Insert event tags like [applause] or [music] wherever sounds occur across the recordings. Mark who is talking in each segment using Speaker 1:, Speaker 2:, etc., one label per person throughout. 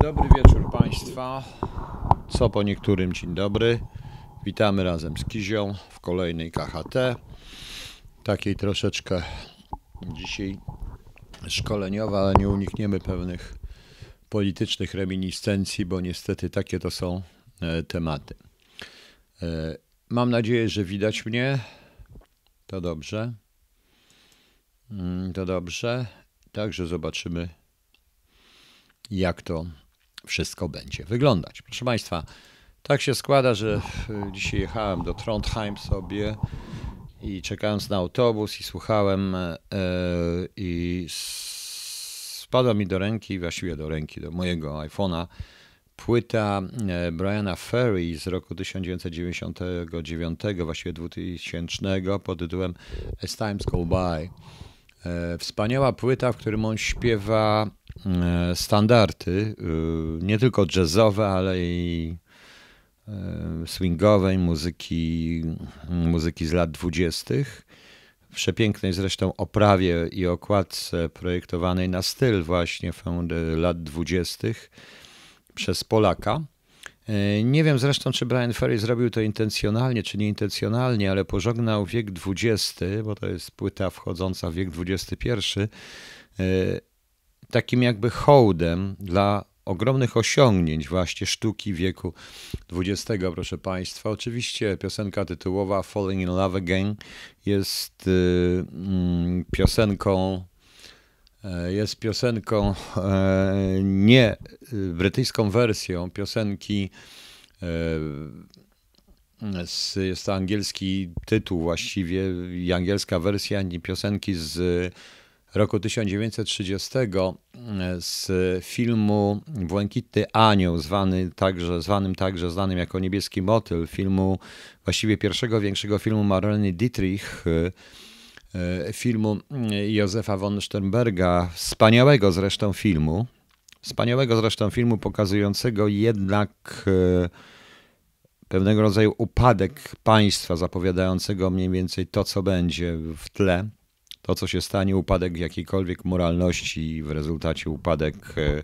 Speaker 1: Dobry wieczór Państwa. Co po niektórym dzień dobry. Witamy razem z Kizią w kolejnej KHT. Takiej troszeczkę dzisiaj szkoleniowa, ale nie unikniemy pewnych politycznych reminiscencji, bo niestety takie to są e, tematy. E, mam nadzieję, że widać mnie. To dobrze. Mm, to dobrze. Także zobaczymy, jak to wszystko będzie wyglądać. Proszę Państwa, tak się składa, że e, dzisiaj jechałem do Trondheim sobie i czekając na autobus i słuchałem e, i spadła mi do ręki, właściwie do ręki, do mojego iPhone'a płyta e, Briana Ferry z roku 1999, właściwie 2000 pod tytułem As Times Go By. Wspaniała płyta, w którym on śpiewa E, standardy, e, nie tylko jazzowe, ale i e, swingowej, muzyki, muzyki z lat dwudziestych. W przepięknej zresztą oprawie i okładce projektowanej na styl właśnie lat dwudziestych przez Polaka. Nie wiem zresztą, czy Brian Ferry zrobił to intencjonalnie, czy nieintencjonalnie, ale pożegnał wiek XX, bo to jest płyta wchodząca w wiek XXI, takim jakby hołdem dla ogromnych osiągnięć właśnie sztuki wieku XX, proszę Państwa. Oczywiście piosenka tytułowa Falling in Love Again jest y, mm, piosenką e, jest piosenką e, nie brytyjską wersją piosenki e, jest to angielski tytuł właściwie i angielska wersja piosenki z roku 1930 z filmu Błękitny Anioł, zwany także, zwanym także znanym jako Niebieski Motyl, filmu właściwie pierwszego większego filmu Marleny Dietrich, e, filmu Józefa von Sternberga, wspaniałego zresztą filmu, wspaniałego zresztą filmu pokazującego jednak e, pewnego rodzaju upadek państwa, zapowiadającego mniej więcej to, co będzie w tle to, co się stanie, upadek jakiejkolwiek moralności, w rezultacie upadek e,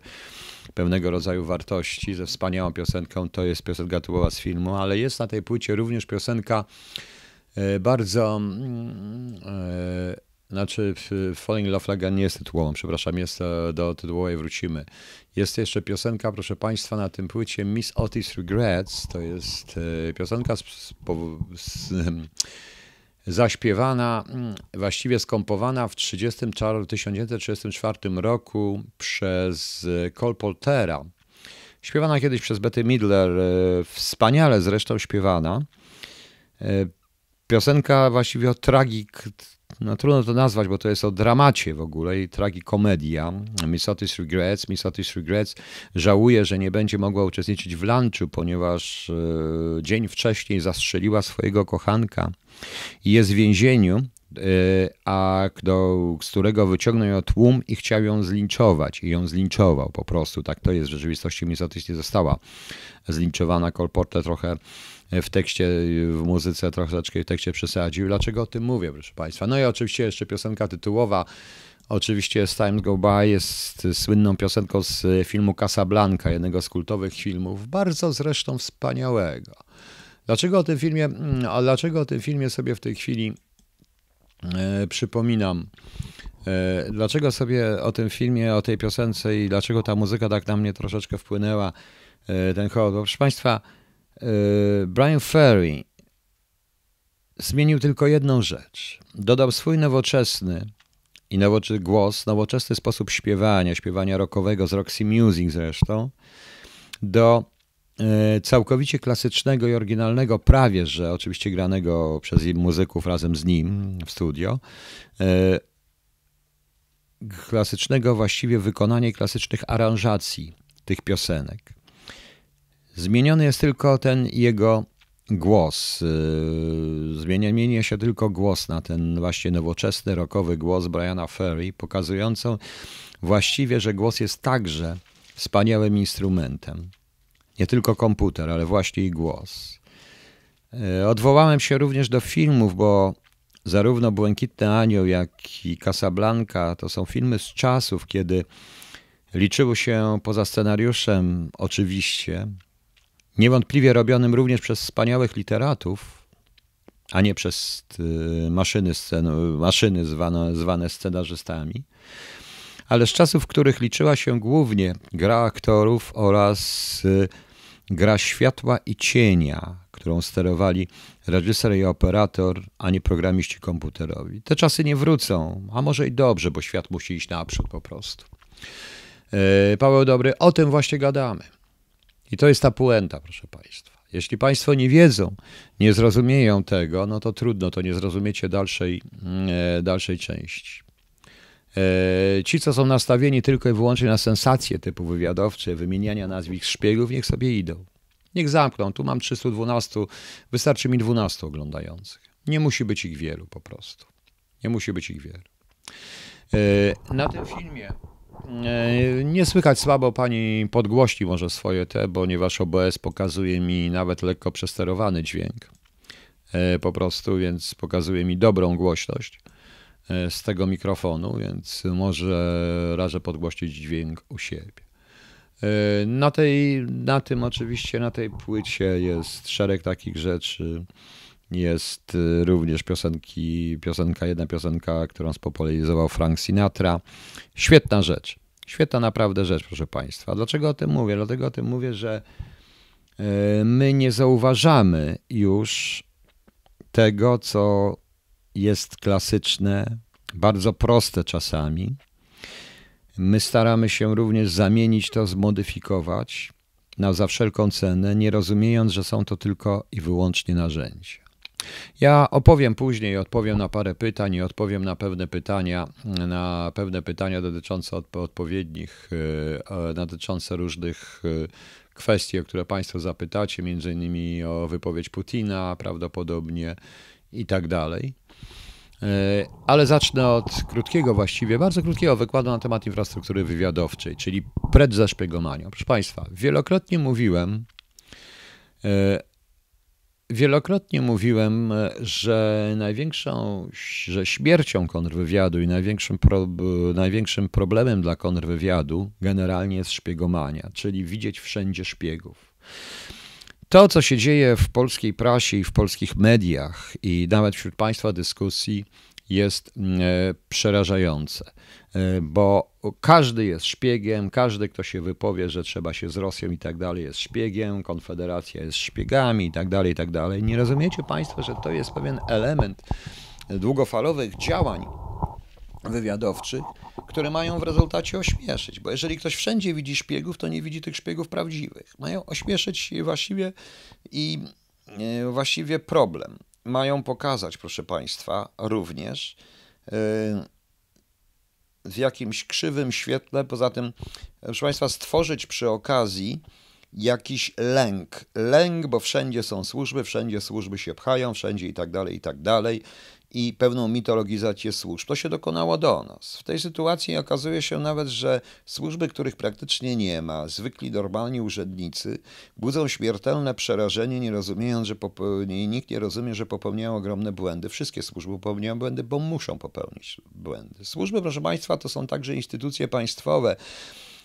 Speaker 1: pewnego rodzaju wartości. Ze wspaniałą piosenką to jest piosenka typowa z filmu, ale jest na tej płycie również piosenka e, bardzo. Mm, e, znaczy, Falling Love Again nie jest tytułową, przepraszam, jest do tytułowej wrócimy. Jest jeszcze piosenka, proszę Państwa, na tym płycie Miss Otis Regrets. To jest piosenka z, z, z zaśpiewana, mm, właściwie skompowana w 1934 roku przez Cole Poltera. Śpiewana kiedyś przez Betty Midler, e, wspaniale zresztą śpiewana. Piosenka właściwie o tragik, no trudno to nazwać, bo to jest o dramacie w ogóle i tragikomedia. Miss Otis Regrets, Miss Otis Regrets żałuje, że nie będzie mogła uczestniczyć w lunchu, ponieważ e, dzień wcześniej zastrzeliła swojego kochanka i jest w więzieniu, e, a do, z którego wyciągnął ją tłum i chciał ją zlinczować. I ją zlinczował po prostu. Tak to jest. W rzeczywistości Miss Otis nie została zlinczowana. Colporte trochę w tekście, w muzyce troszeczkę w tekście przesadził. Dlaczego o tym mówię, proszę Państwa? No i oczywiście jeszcze piosenka tytułowa. Oczywiście z Time Go By jest słynną piosenką z filmu Casablanca, jednego z kultowych filmów, bardzo zresztą wspaniałego. Dlaczego o tym filmie, a dlaczego o tym filmie sobie w tej chwili e, przypominam? E, dlaczego sobie o tym filmie, o tej piosence i dlaczego ta muzyka tak na mnie troszeczkę wpłynęła, e, ten hołd? Proszę Państwa, Brian Ferry zmienił tylko jedną rzecz. Dodał swój nowoczesny i nowoczesny głos, nowoczesny sposób śpiewania, śpiewania rockowego z Roxy Music zresztą, do E, całkowicie klasycznego i oryginalnego, prawie że oczywiście granego przez muzyków razem z nim w studio. E, klasycznego właściwie wykonanie klasycznych aranżacji tych piosenek. Zmieniony jest tylko ten jego głos. E, zmienia się tylko głos na ten właśnie nowoczesny, rockowy głos Briana Ferry, pokazujący właściwie, że głos jest także wspaniałym instrumentem nie tylko komputer, ale właśnie i głos. E, odwołałem się również do filmów, bo zarówno Błękitny Anioł, jak i Casablanca to są filmy z czasów, kiedy liczyło się poza scenariuszem, oczywiście, niewątpliwie robionym również przez wspaniałych literatów, a nie przez y, maszyny, scen, maszyny zwane, zwane scenarzystami, ale z czasów, w których liczyła się głównie gra aktorów oraz y, gra światła i cienia, którą sterowali reżyser i operator, a nie programiści komputerowi. Te czasy nie wrócą, a może i dobrze, bo świat musi iść naprzód po prostu. E, Paweł Dobry, o tym właśnie gadamy. I to jest ta puenta, proszę Państwa. Jeśli Państwo nie wiedzą, nie zrozumieją tego, no to trudno, to nie zrozumiecie dalszej, e, dalszej części. E, ci, co są nastawieni tylko i wyłącznie na sensacje typu wywiadowcze, wymieniania nazwisk szpiegów, niech sobie idą. Niech zamkną. Tu mam 312, wystarczy mi 12 oglądających. Nie musi być ich wielu po prostu. Nie musi być ich wielu. Na tym filmie E, nie słychać słabo pani podgłości może swoje te, ponieważ OBS pokazuje mi nawet lekko przesterowany dźwięk. E, po prostu, więc pokazuje mi dobrą głośność e, z tego mikrofonu, więc może rażę podgłościć dźwięk u siebie. Na, tej, na tym oczywiście, na tej płycie jest szereg takich rzeczy. Jest również piosenki, piosenka, jedna piosenka, którą spopularyzował Frank Sinatra. Świetna rzecz. Świetna naprawdę rzecz, proszę Państwa. Dlaczego o tym mówię? Dlatego o tym mówię, że e, my nie zauważamy już tego, co jest klasyczne, bardzo proste czasami. My staramy się również zamienić to, zmodyfikować na za wszelką cenę, nie rozumiejąc, że są to tylko i wyłącznie narzędzia. Ja opowiem później, odpowiem na parę pytań i odpowiem na pewne pytania, na pewne pytania dotyczące odpowiednich, e, dotyczące różnych e, kwestii, o które Państwo zapytacie, między innymi o wypowiedź Putina prawdopodobnie i tak dalej. E, ale zacznę od krótkiego właściwie, bardzo krótkiego wykładu na temat infrastruktury wywiadowczej, czyli przed zaszpiegomanią. Proszę Państwa, wielokrotnie mówiłem Wielokrotnie mówiłem, że największą, że śmiercią kontrwywiadu i największym, pro, największym problemem dla kontrwywiadu generalnie jest szpiegomania, czyli widzieć wszędzie szpiegów. To, co się dzieje w polskiej prasie i w polskich mediach i nawet wśród Państwa dyskusji, jest mm, e, przerażające, e, bo każdy jest szpiegiem, każdy, kto się wypowie, że trzeba się z Rosją i tak dalej, jest szpiegiem, Konfederacja jest szpiegami i tak dalej, i tak dalej. Nie rozumiecie Państwo, że to jest pewien element długofalowych działań wywiadowczych, które mają w rezultacie ośmieszyć, bo jeżeli ktoś wszędzie widzi szpiegów, to nie widzi tych szpiegów prawdziwych. Mają ośmieszyć właściwie i e, właściwie problem mają pokazać, proszę Państwa, również y, w jakimś krzywym świetle, poza tym, proszę Państwa, stworzyć przy okazji jakiś lęk. Lęk, bo wszędzie są służby, wszędzie służby się pchają, wszędzie i tak dalej, i tak dalej i pewną mitologizację służb. To się dokonało do nas. W tej sytuacji okazuje się nawet, że służby, których praktycznie nie ma, zwykli normalni urzędnicy, budzą śmiertelne przerażenie, nie rozumiejąc, że popełni, nikt nie rozumie, że popełniają ogromne błędy. Wszystkie służby popełniają błędy, bo muszą popełnić błędy. Służby, proszę Państwa, to są także instytucje państwowe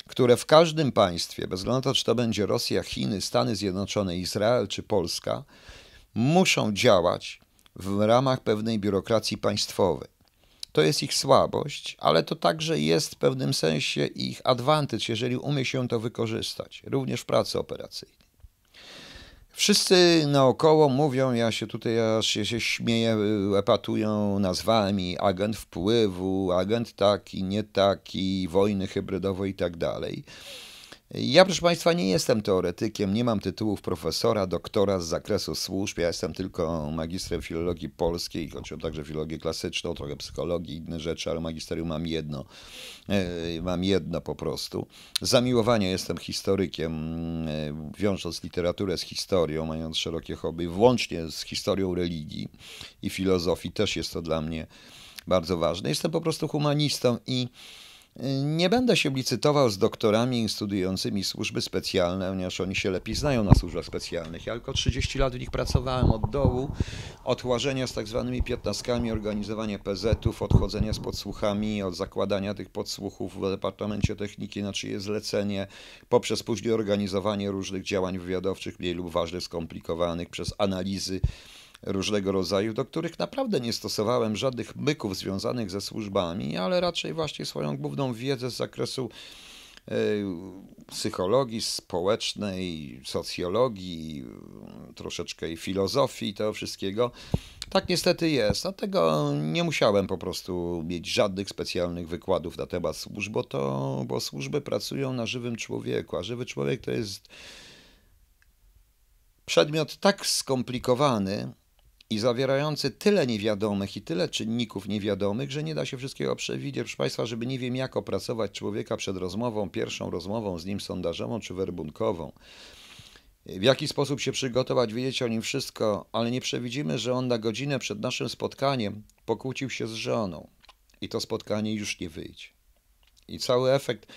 Speaker 1: które w każdym państwie, bez względu na to, czy to będzie Rosja, Chiny, Stany Zjednoczone, Izrael czy Polska, muszą działać w ramach pewnej biurokracji państwowej. To jest ich słabość, ale to także jest w pewnym sensie ich advantage, jeżeli umie się to wykorzystać, również w pracy operacyjnej. Wszyscy naokoło mówią, ja się tutaj aż się, się śmieję, epatują nazwami agent wpływu, agent taki, nie taki, wojny hybrydowej i tak dalej. Ja, proszę Państwa, nie jestem teoretykiem, nie mam tytułów profesora, doktora z zakresu służb. Ja jestem tylko magistrem filologii polskiej, chodziłem także filologię klasyczną, trochę psychologii, inne rzeczy, ale magisterium mam jedno. E, mam jedno po prostu. Zamiłowanie jestem historykiem, e, wiążąc literaturę z historią, mając szerokie hobby, włącznie z historią religii i filozofii, też jest to dla mnie bardzo ważne. Jestem po prostu humanistą i Nie będę się licytował z doktorami studiującymi służby specjalne, ponieważ oni się lepiej znają na służbach specjalnych. Ja tylko 30 lat w nich pracowałem od dołu, od łażenia z tak zwanymi piętnastkami, organizowania PZ-ów, odchodzenia z podsłuchami, od zakładania tych podsłuchów w Departamencie Techniki na czyje zlecenie, poprzez później organizowanie różnych działań wywiadowczych, mniej lub ważnych, skomplikowanych, przez analizy różnego rodzaju, do których naprawdę nie stosowałem żadnych myków związanych ze służbami, ale raczej właśnie swoją główną wiedzę z zakresu e, psychologii społecznej, socjologii, troszeczkę i filozofii tego wszystkiego. Tak niestety jest, dlatego nie musiałem po prostu mieć żadnych specjalnych wykładów na temat służb, bo, to, bo służby pracują na żywym człowieku, a żywy człowiek to jest przedmiot tak skomplikowany, i zawierający tyle niewiadomych i tyle czynników niewiadomych, że nie da się wszystkiego przewidzieć. Proszę Państwa, żeby nie wiem, jak opracować człowieka przed rozmową, pierwszą rozmową z nim sondażową czy werbunkową, w jaki sposób się przygotować, wiedzieć o nim wszystko, ale nie przewidzimy, że on na godzinę przed naszym spotkaniem pokłócił się z żoną i to spotkanie już nie wyjdzie. I cały efekt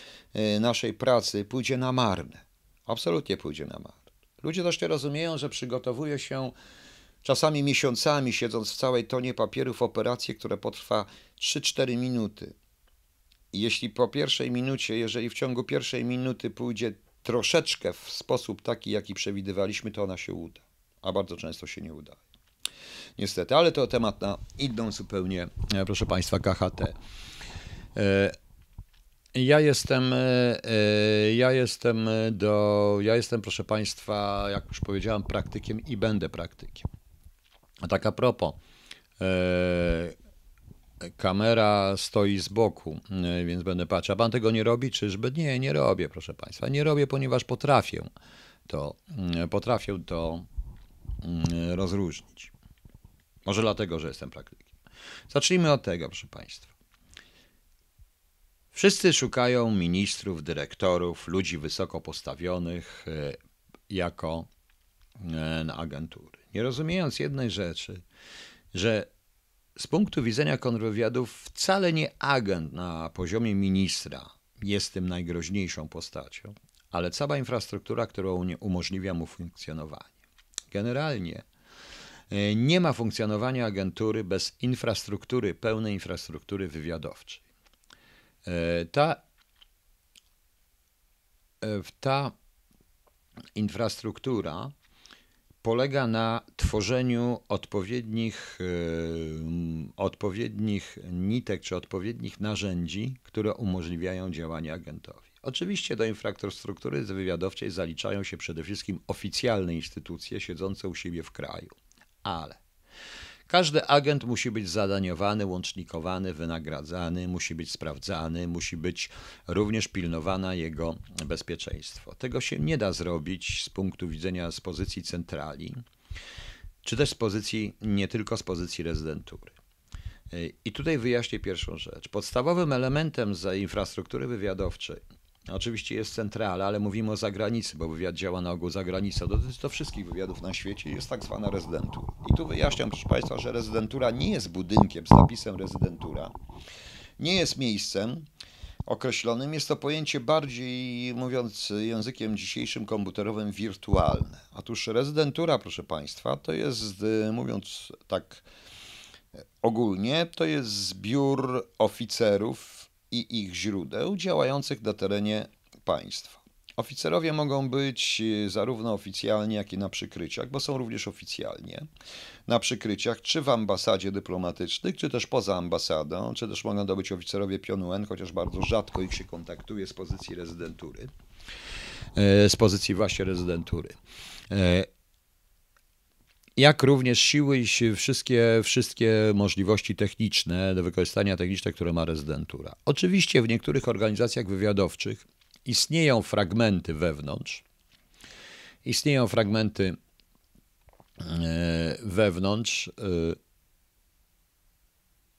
Speaker 1: y, naszej pracy pójdzie na marne. Absolutnie pójdzie na marne. Ludzie też nie rozumieją, że przygotowuje się czasami miesiącami siedząc w całej tonie papierów operację, która potrwa 3-4 minuty. I jeśli po pierwszej minucie, jeżeli w ciągu pierwszej minuty pójdzie troszeczkę w sposób taki, jaki przewidywaliśmy, to ona się uda. A bardzo często się nie uda. Niestety, ale to temat na inną zupełnie, e, proszę Państwa, KHT. E, ja jestem, e, ja jestem do, ja jestem, proszę Państwa, jak już powiedziałem, praktykiem i będę praktykiem. A tak a propos, e, kamera stoi z boku, e, więc będę patrzył. A pan tego nie robi? Czyżby? Nie, nie robię, proszę państwa. Nie robię, ponieważ potrafię to, mm, potrafię to mm, rozróżnić. Może dlatego, że jestem praktykiem. Zacznijmy od tego, proszę państwa. Wszyscy szukają ministrów, dyrektorów, ludzi wysoko postawionych e, jako agentury nie rozumiejąc jednej rzeczy, że z punktu widzenia kontrwywiadów wcale nie agent na poziomie ministra jest tym najgroźniejszą postacią, ale cała infrastruktura, która umożliwia mu funkcjonowanie. Generalnie e, nie ma funkcjonowania agentury bez infrastruktury, pełnej infrastruktury wywiadowczej. E, ta, e, ta infrastruktura polega na tworzeniu odpowiednich, yy, odpowiednich nitek czy odpowiednich narzędzi, które umożliwiają działanie agentowi. Oczywiście do infrastruktury wywiadowczej zaliczają się przede wszystkim oficjalne instytucje siedzące u siebie w kraju, ale każdy agent musi być zadaniowany, łącznikowany, wynagradzany, musi być sprawdzany, musi być również pilnowana jego bezpieczeństwo. Tego się nie da zrobić z punktu widzenia z pozycji centrali, czy też z pozycji, nie tylko z pozycji rezydentury. I tutaj wyjaśnię pierwszą rzecz. Podstawowym elementem infrastruktury wywiadowczej Oczywiście jest centrala, ale mówimy o zagranicy, bo wywiad działa na ogół za granicą. Dotyczy to wszystkich wywiadów na świecie jest tak zwana rezydentura. I tu wyjaśniam, proszę Państwa, że rezydentura nie jest budynkiem z napisem rezydentura, nie jest miejscem określonym. Jest to pojęcie bardziej, mówiąc językiem dzisiejszym komputerowym, wirtualne. Otóż rezydentura, proszę Państwa, to jest, mówiąc tak ogólnie, to jest zbiór oficerów i ich źródeł działających na terenie państwa. Oficerowie mogą być e, zarówno oficjalnie, jak i na przykryciach, bo są również oficjalnie na przykryciach, czy w ambasadzie dyplomatycznych, czy też poza ambasadą, czy też mogą to być oficerowie pionu N, chociaż bardzo rzadko ich się kontaktuje z pozycji rezydentury, e, z pozycji właśnie rezydentury. Jak również siły i wszystkie, wszystkie możliwości techniczne do wykorzystania techniczne, które ma rezydentura. Oczywiście w niektórych organizacjach wywiadowczych istnieją fragmenty wewnątrz, istnieją fragmenty e, wewnątrz. E,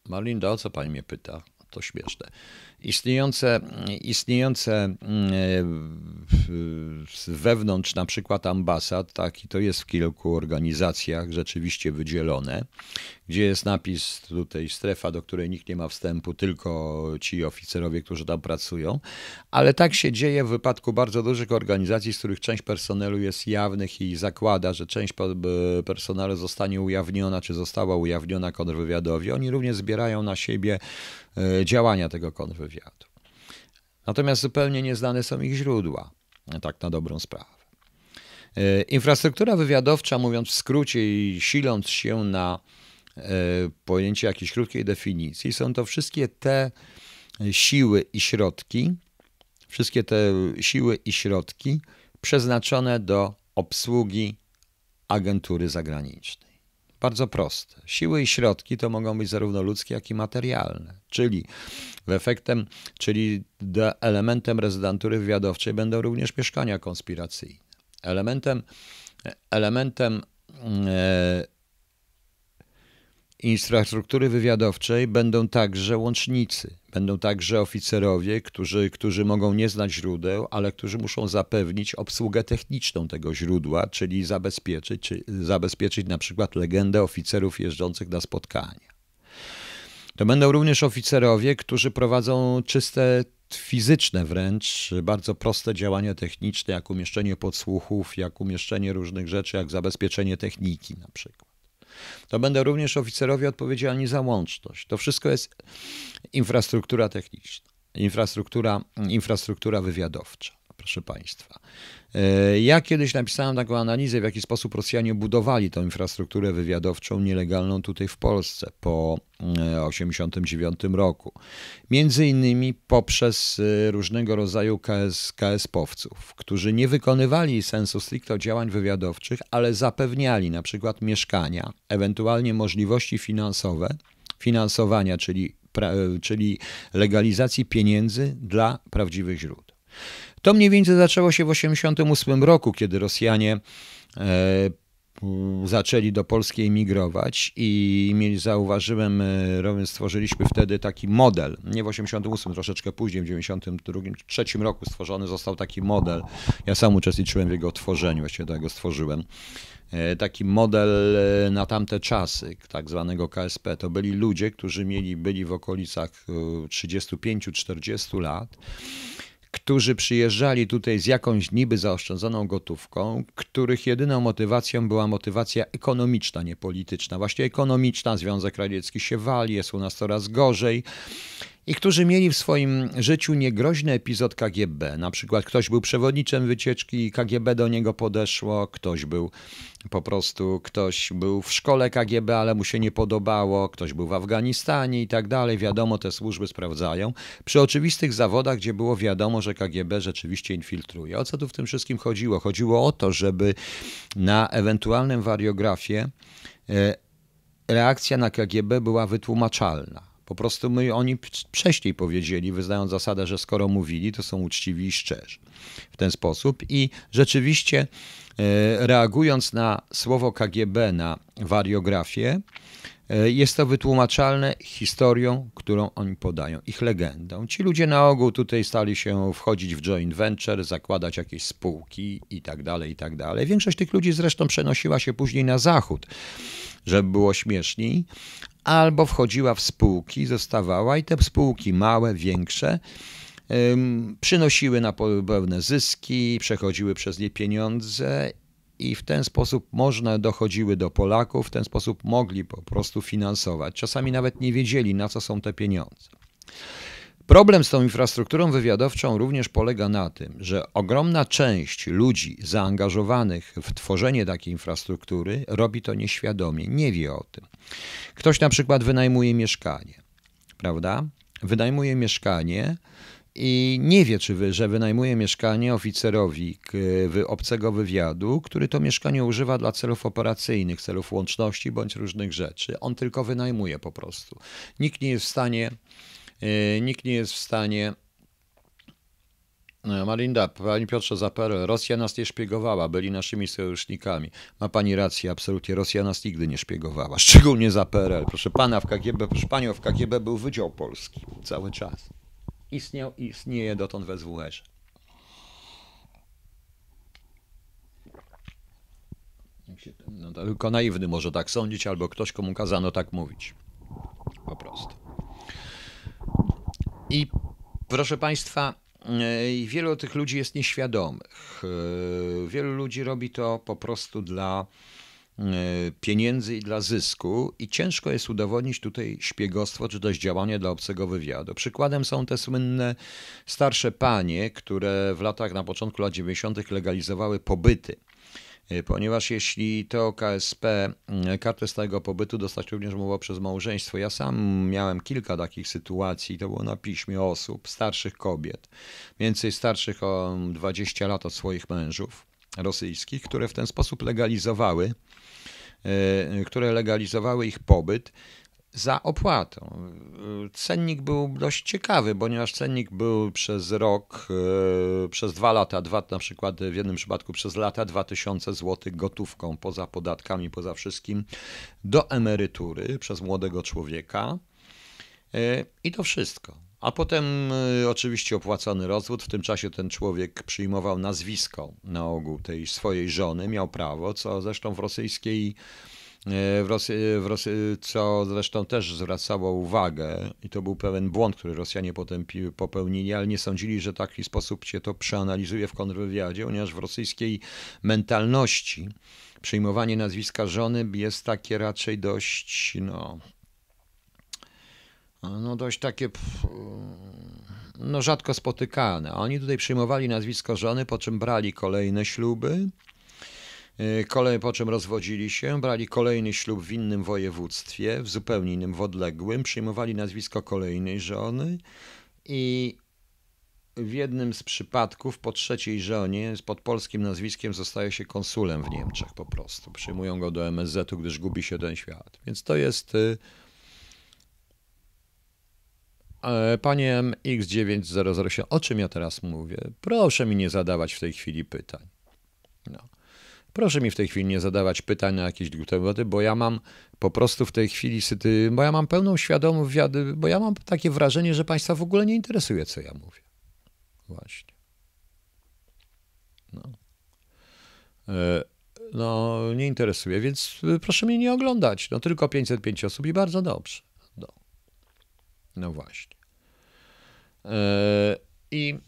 Speaker 1: Marlinda, o co pani mnie pyta? To śmieszne. Istniejące, istniejące e, wewnątrz na przykład ambasad, tak, i to jest w kilku organizacjach rzeczywiście wydzielone, gdzie jest napis tutaj strefa, do której nikt nie ma wstępu, tylko ci oficerowie, którzy tam pracują, ale tak się dzieje w wypadku bardzo dużych organizacji, z których część personelu jest jawnych i zakłada, że część personelu zostanie ujawniona, czy została ujawniona kontrwywiadowi. Oni również zbierają na siebie e, działania tego kontrwywiadu. Natomiast zupełnie nieznane są ich źródła, tak na dobrą sprawę. E, infrastruktura wywiadowcza, mówiąc w skrócie i siląc się na e, pojęcie jakiejś krótkiej definicji, są to wszystkie te siły i środki, wszystkie te siły i środki przeznaczone do obsługi agentury zagranicznej. Bardzo proste. Siły i środki to mogą być zarówno ludzkie, jak i materialne, czyli efektem, czyli elementem rezydentury wywiadowczej będą również mieszkania konspiracyjne. Elementem, elementem e, infrastruktury wywiadowczej będą także łącznicy, będą także oficerowie, którzy, którzy mogą nie znać źródeł, ale którzy muszą zapewnić obsługę techniczną tego źródła, czyli zabezpieczyć, czy zabezpieczyć na przykład legendę oficerów jeżdżących na spotkania. To będą również oficerowie, którzy prowadzą czyste fizyczne wręcz, bardzo proste działania techniczne, jak umieszczenie podsłuchów, jak umieszczenie różnych rzeczy, jak zabezpieczenie techniki na przykład. To będą również oficerowie odpowiedzialni za łączność. To wszystko jest infrastruktura techniczna, infrastruktura, infrastruktura wywiadowcza, proszę Państwa. E, ja kiedyś napisałem taką analizę, w jaki sposób Rosjanie budowali tą infrastrukturę wywiadowczą nielegalną tutaj w Polsce po 1989 e, roku. Między innymi poprzez e, różnego rodzaju KS, KS-powców, którzy nie wykonywali sensu stricto działań wywiadowczych, ale zapewniali na przykład mieszkania, ewentualnie możliwości finansowe, finansowania, czyli, czyli legalizacji pieniędzy dla prawdziwych źródeł. To mniej więcej zaczęło się w 1988 roku, kiedy Rosjanie e, zaczęli do Polski emigrować i mieli, zauważyłem, e, stworzyliśmy wtedy taki model, nie w 88, troszeczkę później, w 92, trzecim roku stworzony został taki model. Ja sam uczestniczyłem w jego tworzeniu, właściwie tego stworzyłem. E, taki model na tamte czasy, tak zwanego KSP. To byli ludzie, którzy mieli, byli w okolicach 35-40 lat którzy przyjeżdżali tutaj z jakąś niby zaoszczędzoną gotówką, których jedyną motywacją była motywacja ekonomiczna, nie polityczna. Właśnie ekonomiczna, Związek Radziecki się wali, jest u nas coraz gorzej i którzy mieli w swoim życiu niegroźny epizod KGB. Na przykład ktoś był przewodniczym wycieczki i KGB do niego podeszło, ktoś był po prostu, ktoś był w szkole KGB, ale mu się nie podobało, ktoś był w Afganistanie i tak dalej. Wiadomo, te służby sprawdzają. Przy oczywistych zawodach, gdzie było wiadomo, że KGB rzeczywiście infiltruje. O co tu w tym wszystkim chodziło? Chodziło o to, żeby na ewentualnym wariografie e, reakcja na KGB była wytłumaczalna po prostu my, oni wcześniej powiedzieli, wyznając zasadę, że skoro mówili, to są uczciwi i szczerzy w ten sposób. I rzeczywiście e, reagując na słowo KGB, na wariografię, e, jest to wytłumaczalne historią, którą oni podają, ich legendą. Ci ludzie na ogół tutaj stali się wchodzić w joint venture, zakładać jakieś spółki i tak dalej, i tak dalej. Większość tych ludzi zresztą przenosiła się później na zachód, żeby było śmieszniej, albo wchodziła w spółki, zostawała i te spółki małe, większe, przynosiły na pewne zyski, przechodziły przez nie pieniądze i w ten sposób można dochodziły do Polaków, w ten sposób mogli po prostu finansować. Czasami nawet nie wiedzieli, na co są te pieniądze. Problem z tą infrastrukturą wywiadowczą również polega na tym, że ogromna część ludzi zaangażowanych w tworzenie takiej infrastruktury robi to nieświadomie, nie wie o tym. Ktoś na przykład wynajmuje mieszkanie, prawda? Wynajmuje mieszkanie i nie wie, czy wy, że wynajmuje mieszkanie oficerowi obcego wywiadu, który to mieszkanie używa dla celów operacyjnych, celów łączności bądź różnych rzeczy. On tylko wynajmuje po prostu. Nikt nie jest w stanie nikt nie jest w stanie. E, Marinda, Pani Piotrze Zaperel, Rosja nas nie szpiegowała, byli naszymi sojusznikami. Ma Pani rację, absolutnie, Rosja nas nigdy nie szpiegowała, [laughs] szczególnie Zaperel. Proszę Pana, w KGB, proszę Panią, w KGB był Wydział Polski cały czas. Istniał i istnieje dotąd we SWR. No, tylko naiwny może tak sądzić, albo ktoś, komu kazano tak mówić. Po prostu. I proszę Państwa, e, wielu tych ludzi jest nieświadomych. E, wielu ludzi robi to po prostu dla e, pieniędzy i dla zysku i ciężko jest udowodnić tutaj szpiegostwo czy też działanie dla obcego wywiadu. Przykładem są te słynne starsze panie, które w latach na początku lat 90. legalizowały pobyty ponieważ jeśli to KSP y, kartę stałego pobytu dostać również mogło przez małżeństwo. Ja sam miałem kilka takich sytuacji, to było na piśmie osób, starszych kobiet, więcej starszych o 20 lat od swoich mężów rosyjskich, które w ten sposób legalizowały, y, które legalizowały ich pobyt za opłatą. Cennik był dość ciekawy, ponieważ cennik był przez rok, e, przez dwa lata, dwa, na przykład w jednym przypadku przez lata 2000 zł gotówką, poza podatkami, poza wszystkim, do emerytury przez młodego człowieka. E, I to wszystko. A potem e, oczywiście opłacony rozwód. W tym czasie ten człowiek przyjmował nazwisko na ogół tej swojej żony, miał prawo, co zresztą w rosyjskiej w Rosji, w Rosji, co zresztą też zwracało uwagę, i to był pewien błąd, który Rosjanie potem popełnili, ale nie sądzili, że taki sposób się to przeanalizuje w kontrwywiadzie, ponieważ w rosyjskiej mentalności przyjmowanie nazwiska żony jest takie raczej dość, no, no dość takie no rzadko spotykane. Oni tutaj przyjmowali nazwisko żony, po czym brali kolejne śluby, kolej, po czym rozwodzili się, brali kolejny ślub w innym województwie, w zupełnie innym, w odległym, przyjmowali nazwisko kolejnej żony i w jednym z przypadków po trzeciej żonie pod polskim nazwiskiem zostaje się konsulem w Niemczech po prostu. Przyjmują go do MSZ-u, gdyż gubi się ten świat. Więc to jest... Y, e, panie X9007, o czym ja teraz mówię? Proszę mi nie zadawać w tej chwili pytań. No. Proszę mi w tej chwili nie zadawać pytań na jakieś tematy, bo ja mam po prostu w tej chwili, bo ja mam pełną świadomość, bo ja mam takie wrażenie, że Państwa w ogóle nie interesuje, co ja mówię. Właśnie. No. E, no, nie interesuje, więc proszę mnie nie oglądać. No, tylko 505 osób i bardzo dobrze. No, no właśnie. E, i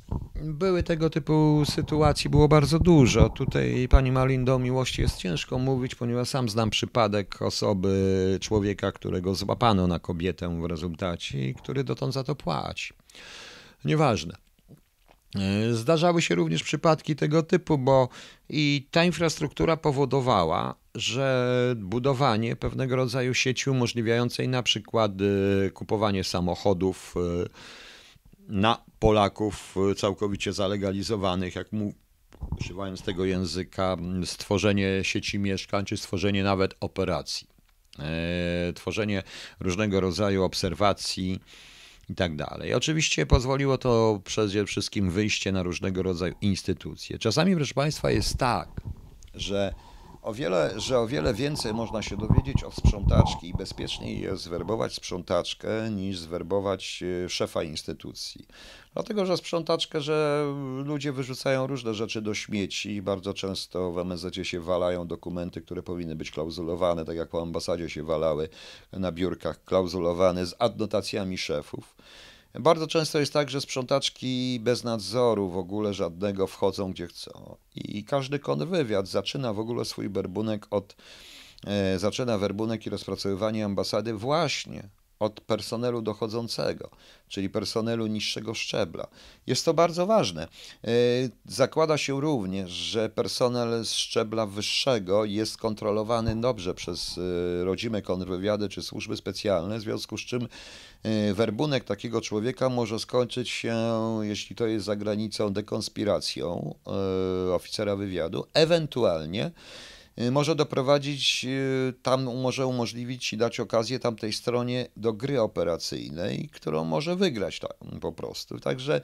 Speaker 1: były tego typu sytuacji, było bardzo dużo. Tutaj pani Malindo o miłości jest ciężko mówić, ponieważ sam znam przypadek osoby, człowieka, którego złapano na kobietę w rezultacie i który dotąd za to płaci. Nieważne. Zdarzały się również przypadki tego typu, bo i ta infrastruktura powodowała, że budowanie pewnego rodzaju sieci umożliwiającej na przykład y, kupowanie samochodów, y, na Polaków e, całkowicie zalegalizowanych, jak mu, używając tego języka, stworzenie sieci mieszkań, czy stworzenie nawet operacji, e, tworzenie różnego rodzaju obserwacji i tak dalej. Oczywiście pozwoliło to przede wszystkim wyjście na różnego rodzaju instytucje. Czasami, proszę Państwa, jest tak, że o wiele, że o wiele więcej można się dowiedzieć od sprzątaczki i bezpieczniej jest zwerbować sprzątaczkę niż zwerbować e, szefa instytucji. Dlatego, że sprzątaczkę, że ludzie wyrzucają różne rzeczy do śmieci bardzo często w MSZ się walają dokumenty, które powinny być klauzulowane, tak jak po ambasadzie się walały na biurkach klauzulowane z adnotacjami szefów. Bardzo często jest tak, że sprzątaczki bez nadzoru w ogóle żadnego wchodzą gdzie chcą. I każdy kontrwywiad zaczyna w ogóle swój werbunek od, e, zaczyna werbunek i rozpracowywanie ambasady właśnie od personelu dochodzącego, czyli personelu niższego szczebla. Jest to bardzo ważne. E, zakłada się również, że personel z szczebla wyższego jest kontrolowany dobrze przez e, rodzime kontrwywiady czy służby specjalne, w związku z czym werbunek takiego człowieka może skończyć się, jeśli to jest za granicą, dekonspiracją oficera wywiadu, ewentualnie Y, może doprowadzić, tam może umożliwić i dać okazję tamtej stronie do gry operacyjnej, którą może wygrać tak, po prostu. Także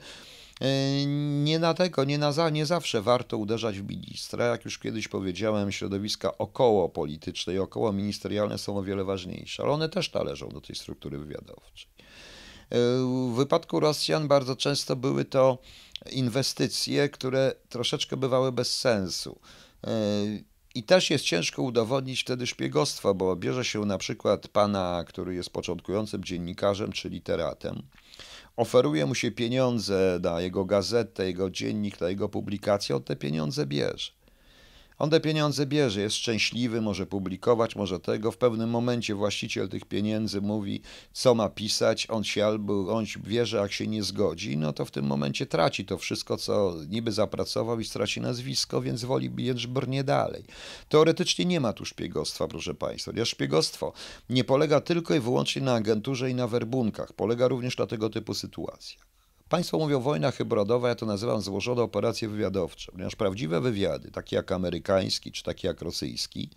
Speaker 1: nie na tego, nie, na za, nie zawsze warto uderzać w ministra. Jak już kiedyś powiedziałem, środowiska około polityczne i około ministerialne są o wiele ważniejsze, ale one też należą do tej struktury wywiadowczej. W wypadku Rosjan bardzo często były to inwestycje, które troszeczkę bywały bez sensu I też jest ciężko udowodnić wtedy szpiegostwo, bo bierze się na przykład pana, który jest początkującym dziennikarzem czy literatem, oferuje mu się pieniądze na jego gazetę, jego dziennik, na jego publikację, on te pieniądze bierze. On te pieniądze bierze, jest szczęśliwy, może publikować, może tego. W pewnym momencie właściciel tych pieniędzy mówi, co ma pisać. On się albo on wie, że jak się nie zgodzi, no to w tym momencie traci to wszystko, co niby zapracował i straci nazwisko, więc woli biec brnie dalej. Teoretycznie nie ma tu szpiegostwa, proszę Państwa. Ja szpiegostwo nie polega tylko i wyłącznie na agenturze i na werbunkach. Polega również na tego typu sytuacjach. Państwo mówią wojna hybrydowa, ja to nazywam złożone operacje wywiadowcze, ponieważ prawdziwe wywiady, takie jak amerykański czy takie jak rosyjski,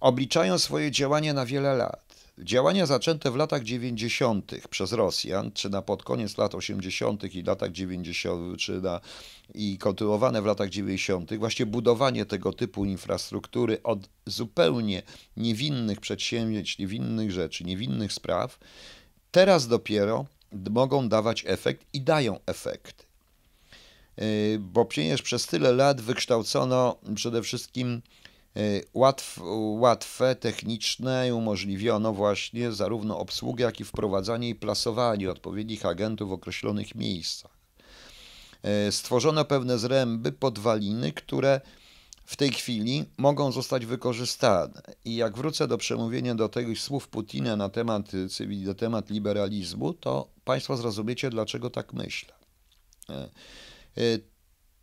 Speaker 1: obliczają swoje działania na wiele lat. Działania zaczęte w latach 90. przez Rosjan, czy na pod koniec lat 80. i latach 90., czy na, i kontynuowane w latach 90., właśnie budowanie tego typu infrastruktury od zupełnie niewinnych przedsięwzięć, niewinnych rzeczy, niewinnych spraw, teraz dopiero mogą dawać efekt i dają efekt. Y, bo przecież przez tyle lat wykształcono przede wszystkim y, łatw, łatwe, techniczne i umożliwiono właśnie zarówno obsługę, jak i wprowadzanie i plasowanie odpowiednich agentów w określonych miejscach. Y, stworzono pewne zręby, podwaliny, które w tej chwili mogą zostać wykorzystane. I jak wrócę do przemówienia do tych słów Putina na temat, na temat liberalizmu, to Państwo zrozumiecie, dlaczego tak myślę. E, e,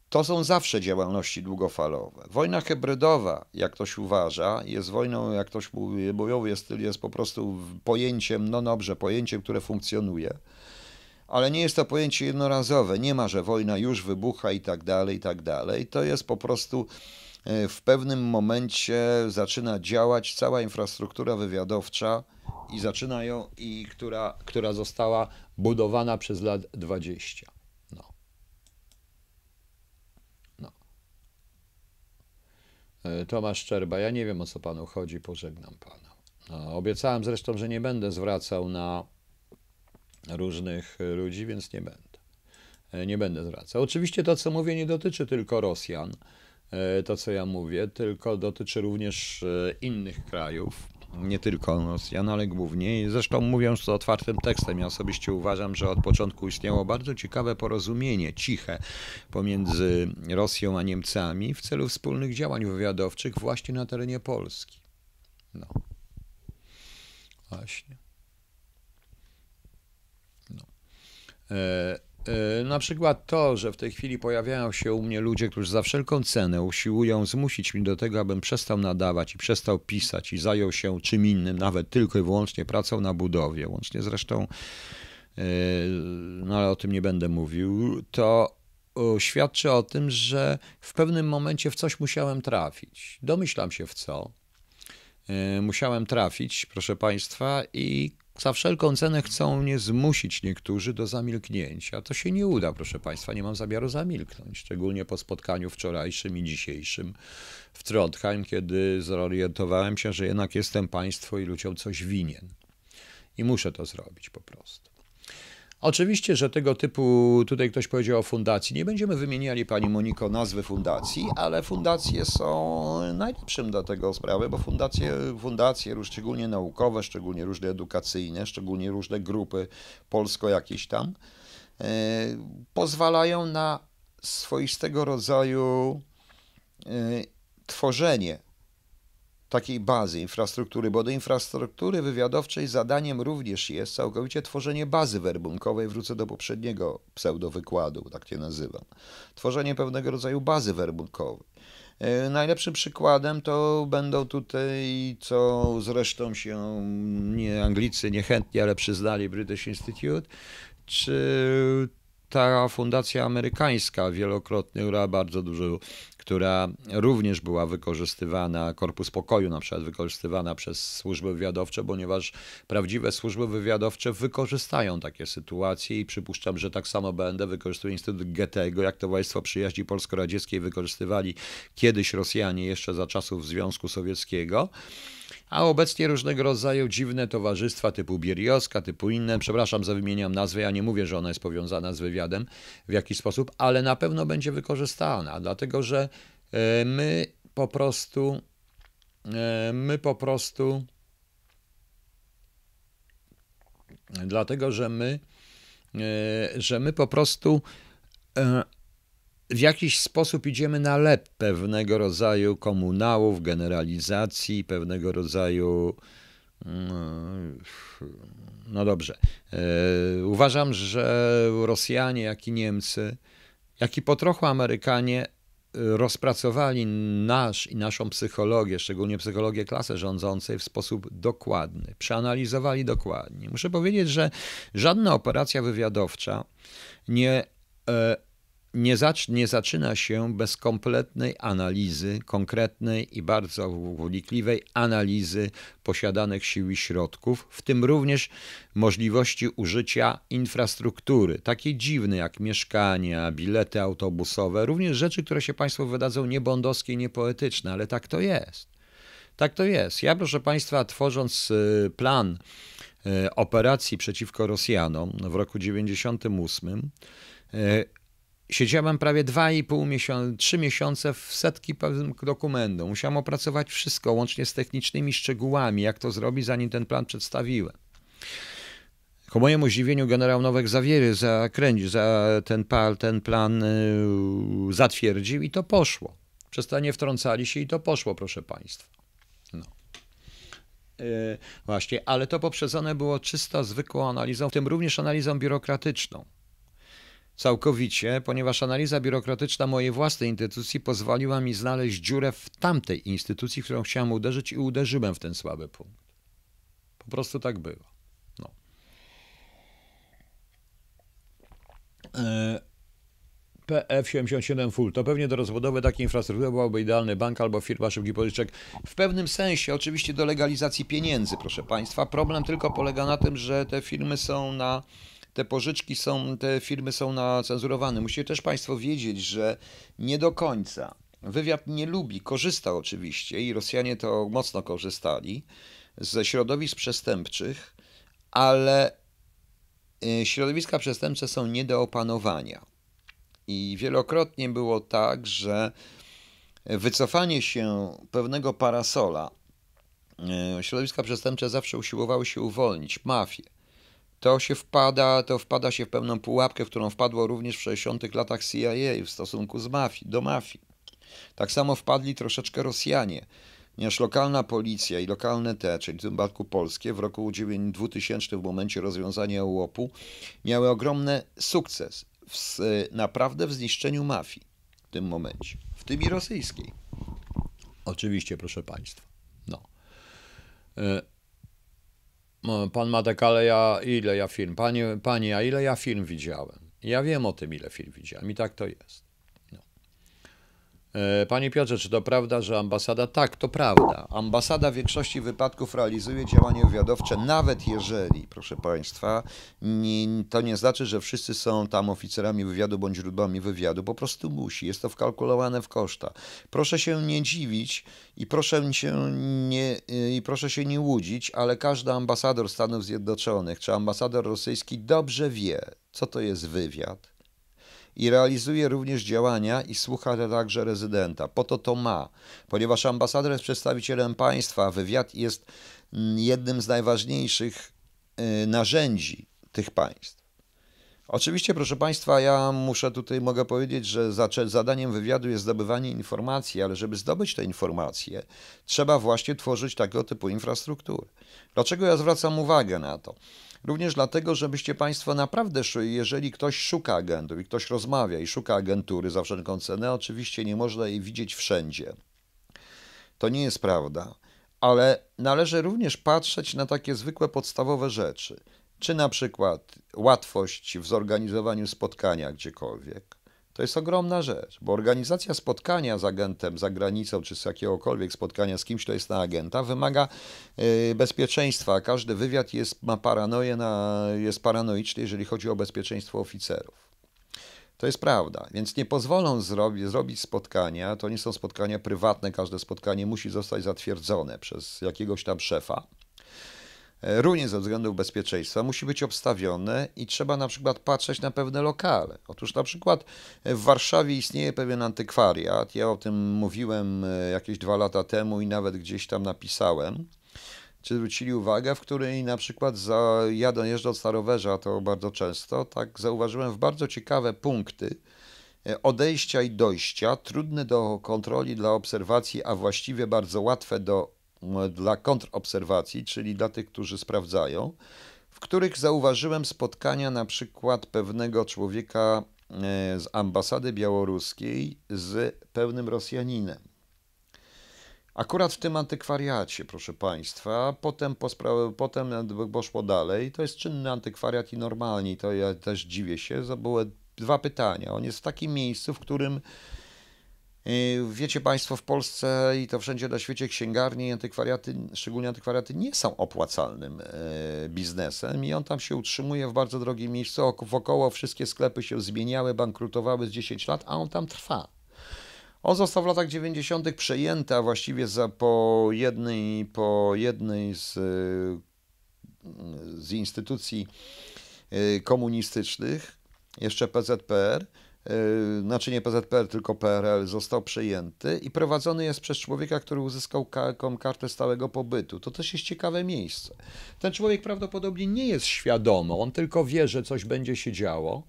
Speaker 1: to są zawsze działalności długofalowe. Wojna hybrydowa, jak ktoś uważa, jest wojną, jak ktoś mówi, bojowy jest, jest po prostu pojęciem, no dobrze, pojęciem, które funkcjonuje, ale nie jest to pojęcie jednorazowe. Nie ma, że wojna już wybucha i tak dalej, i tak dalej. To jest po prostu w pewnym momencie zaczyna działać cała infrastruktura wywiadowcza i zaczyna ją, i która, która została budowana przez lat 20. No. No. E, Tomasz Szczerba, ja nie wiem o co panu chodzi, pożegnam pana. No, obiecałem zresztą, że nie będę zwracał na różnych ludzi, więc nie będę. E, nie będę zwracał. Oczywiście to, co mówię, nie dotyczy tylko Rosjan. E, to, co ja mówię, tylko dotyczy również e, innych krajów, nie tylko Rosjan, ale głównie. Zresztą mówiąc to otwartym tekstem, ja osobiście uważam, że od początku istniało bardzo ciekawe porozumienie, ciche, pomiędzy Rosją a Niemcami w celu wspólnych działań wywiadowczych właśnie na terenie Polski. No. Właśnie. No. E na przykład to, że w tej chwili pojawiają się u mnie ludzie, którzy za wszelką cenę usiłują zmusić mnie do tego, abym przestał nadawać i przestał pisać i zajął się czym innym, nawet tylko i wyłącznie pracą na budowie, łącznie zresztą, e, no ale o tym nie będę mówił, to świadczy o tym, że w pewnym momencie w coś musiałem trafić. Domyślam się w co. E, musiałem trafić, proszę Państwa, i za wszelką cenę chcą mnie zmusić niektórzy do zamilknięcia. To się nie uda, proszę Państwa, nie mam zamiaru zamilknąć, szczególnie po spotkaniu wczorajszym i dzisiejszym w Trondheim, kiedy zorientowałem się, że jednak jestem Państwu i ludziom coś winien. I muszę to zrobić po prostu. Oczywiście, że tego typu, tutaj ktoś powiedział o fundacji, nie będziemy wymieniali Pani Moniko nazwy fundacji, ale fundacje są najlepszym do tego sprawy, bo fundacje, fundacje szczególnie naukowe, szczególnie różne edukacyjne, szczególnie różne grupy polsko jakieś tam, e, pozwalają na swoistego rodzaju e, tworzenie takiej bazy infrastruktury, bo do infrastruktury wywiadowczej zadaniem również jest całkowicie tworzenie bazy werbunkowej. Wrócę do poprzedniego pseudowykładu, tak je nazywam. Tworzenie pewnego rodzaju bazy werbunkowej. E, najlepszym przykładem to będą tutaj, co zresztą się nie Anglicy niechętnie, ale przyznali British Institute, czy ta fundacja amerykańska wielokrotnie, która bardzo dużo która również była wykorzystywana, Korpus Pokoju na przykład wykorzystywana przez służby wywiadowcze, ponieważ prawdziwe służby wywiadowcze wykorzystają takie sytuacje i przypuszczam, że tak samo będę wykorzystuje Instytut Goethego, jak to Państwo Przyjaźni Polsko-Radzieckiej wykorzystywali kiedyś Rosjanie jeszcze za czasów Związku Sowieckiego a obecnie różnego rodzaju dziwne towarzystwa typu Bierioska, typu inne, przepraszam za wymieniam nazwę, ja nie mówię, że ona jest powiązana z wywiadem w jakiś sposób, ale na pewno będzie wykorzystana, dlatego że e, my po prostu, my po prostu, dlatego że my, że my po prostu w jakiś sposób idziemy na lep pewnego rodzaju komunałów, generalizacji, pewnego rodzaju. Mm, no dobrze. E, uważam, że Rosjanie, jak i Niemcy, jak i po trochu Amerykanie rozpracowali nasz i naszą psychologię, szczególnie psychologię klasy rządzącej, w sposób dokładny. Przeanalizowali dokładnie. Muszę powiedzieć, że żadna operacja wywiadowcza nie e, nie, zacz, nie zaczyna się bez kompletnej analizy, konkretnej i bardzo wnikliwej analizy posiadanych sił i środków, w tym również możliwości użycia infrastruktury, takiej dziwnej jak mieszkania, bilety autobusowe, również rzeczy, które się Państwu wydadzą niebondowskie i niepoetyczne, ale tak to jest. Tak to jest. Ja, proszę Państwa, tworząc y, plan y, operacji przeciwko Rosjanom w roku 98, Siedziałem prawie 2,5 miesiąca, 3 miesiące w setki dokumentów. Musiałem opracować wszystko, łącznie z technicznymi szczegółami, jak to zrobić, zanim ten plan przedstawiłem. Ku mojemu zdziwieniu generał Nowek Zawiery zakręcił, za ten, ten plan yy, zatwierdził i to poszło. Przestanie wtrącali się i to poszło, proszę Państwa. No. Yy, właśnie, ale to poprzedzone było czysto zwykłą analizą, w tym również analizą biurokratyczną całkowicie, ponieważ analiza biurokratyczna mojej własnej instytucji pozwoliła mi znaleźć dziurę w tamtej instytucji, w którą chciałem uderzyć i uderzyłem w ten słaby punkt. Po prostu tak było. No. E, PF77 Full. To pewnie do rozbudowy takiej infrastruktury byłaby idealny bank albo firma szybkich pożyczek. W pewnym sensie, oczywiście do legalizacji pieniędzy, proszę Państwa. Problem tylko polega na tym, że te firmy są na te pożyczki są, te firmy są nacenzurowane. Musicie też Państwo wiedzieć, że nie do końca. Wywiad nie lubi, korzysta oczywiście i Rosjanie to mocno korzystali ze środowisk przestępczych, ale y, środowiska przestępcze są nie do opanowania. I wielokrotnie było tak, że wycofanie się pewnego parasola, y, środowiska przestępcze zawsze usiłowały się uwolnić, mafie to się wpada, to wpada się w pewną pułapkę, w którą wpadło również w 60 latach CIA w stosunku z mafii, do mafii. Tak samo wpadli troszeczkę Rosjanie, ponieważ lokalna policja i lokalne te, czyli w tym przypadku polskie, w roku 2000 w momencie rozwiązania łopu miały ogromny sukces w, naprawdę w zniszczeniu mafii w tym momencie, w tym i rosyjskiej. Oczywiście, proszę Państwa. No. Pan Madek, ale ja ile ja film? Panie, panie, a ile ja film widziałem? Ja wiem o tym, ile film widziałem i tak to jest. E, panie Piotrze, czy to prawda, że ambasada? Tak, to prawda. Ambasada w większości wypadków realizuje działania wywiadowcze, nawet jeżeli, proszę Państwa, nie, to nie znaczy, że wszyscy są tam oficerami wywiadu bądź źródłami wywiadu. Po prostu musi. Jest to wkalkulowane w koszta. Proszę się nie dziwić i proszę się nie, i proszę się nie łudzić, ale każdy ambasador Stanów Zjednoczonych czy ambasador rosyjski dobrze wie, co to jest wywiad i realizuje również działania i słucha także rezydenta. Po to to ma, ponieważ ambasador jest przedstawicielem państwa, wywiad jest mm, jednym z najważniejszych y, narzędzi tych państw. Oczywiście, proszę Państwa, ja muszę tutaj, mogę powiedzieć, że zadaniem wywiadu jest zdobywanie informacji, ale żeby zdobyć te informacje, trzeba właśnie tworzyć tego typu infrastrukturę. Dlaczego ja zwracam uwagę na to? Również dlatego, żebyście Państwo naprawdę, jeżeli ktoś szuka agentów i ktoś rozmawia i szuka agentury za wszelką cenę, oczywiście nie można jej widzieć wszędzie. To nie jest prawda, ale należy również patrzeć na takie zwykłe podstawowe rzeczy. Czy na przykład łatwość w zorganizowaniu spotkania gdziekolwiek, to jest ogromna rzecz, bo organizacja spotkania z agentem za granicą, czy z jakiegokolwiek spotkania z kimś, kto jest na agenta, wymaga y, bezpieczeństwa. Każdy wywiad jest, ma paranoję, na, jest paranoiczny, jeżeli chodzi o bezpieczeństwo oficerów. To jest prawda, więc nie pozwolą zrobić, zrobić spotkania. To nie są spotkania prywatne, każde spotkanie musi zostać zatwierdzone przez jakiegoś tam szefa. E, również ze względów bezpieczeństwa, musi być obstawione i trzeba na przykład patrzeć na pewne lokale. Otóż na przykład w Warszawie istnieje pewien antykwariat, ja o tym mówiłem e, jakieś dwa lata temu i nawet gdzieś tam napisałem, czy zwrócili uwagę, w której na przykład za, ja dojeżdżąc na rowerze, a to bardzo często, tak zauważyłem w bardzo ciekawe punkty, E, odejścia i dojścia, trudne do kontroli dla obserwacji, a właściwie bardzo łatwe do, dla kontrobserwacji, czyli dla tych, którzy sprawdzają, w których zauważyłem spotkania na przykład pewnego człowieka e, z ambasady białoruskiej z pewnym Rosjaninem. Akurat w tym antykwariacie, proszę Państwa, potem, po potem poszło dalej. To jest czynny antykwariat i normalnie, to ja też dziwię się, to były dwa pytania. On jest w takim miejscu, w którym Wiecie Państwo, w Polsce i to wszędzie na świecie księgarnie i antykwariaty, szczególnie antykwariaty, nie są opłacalnym y, biznesem i on tam się utrzymuje w bardzo drogim miejscu. Wokoło wszystkie sklepy się zmieniały, bankrutowały z 10 lat, a on tam trwa. On został w latach 90. przejęty, a właściwie za, po, jednej, po jednej z, z instytucji y, komunistycznych jeszcze PZPR, znaczy nie PZPR, tylko PRL, został przejęty i prowadzony jest przez człowieka, który uzyskał kartę stałego pobytu. To też jest ciekawe miejsce. Ten człowiek prawdopodobnie nie jest świadomy, on tylko wie, że coś będzie się działo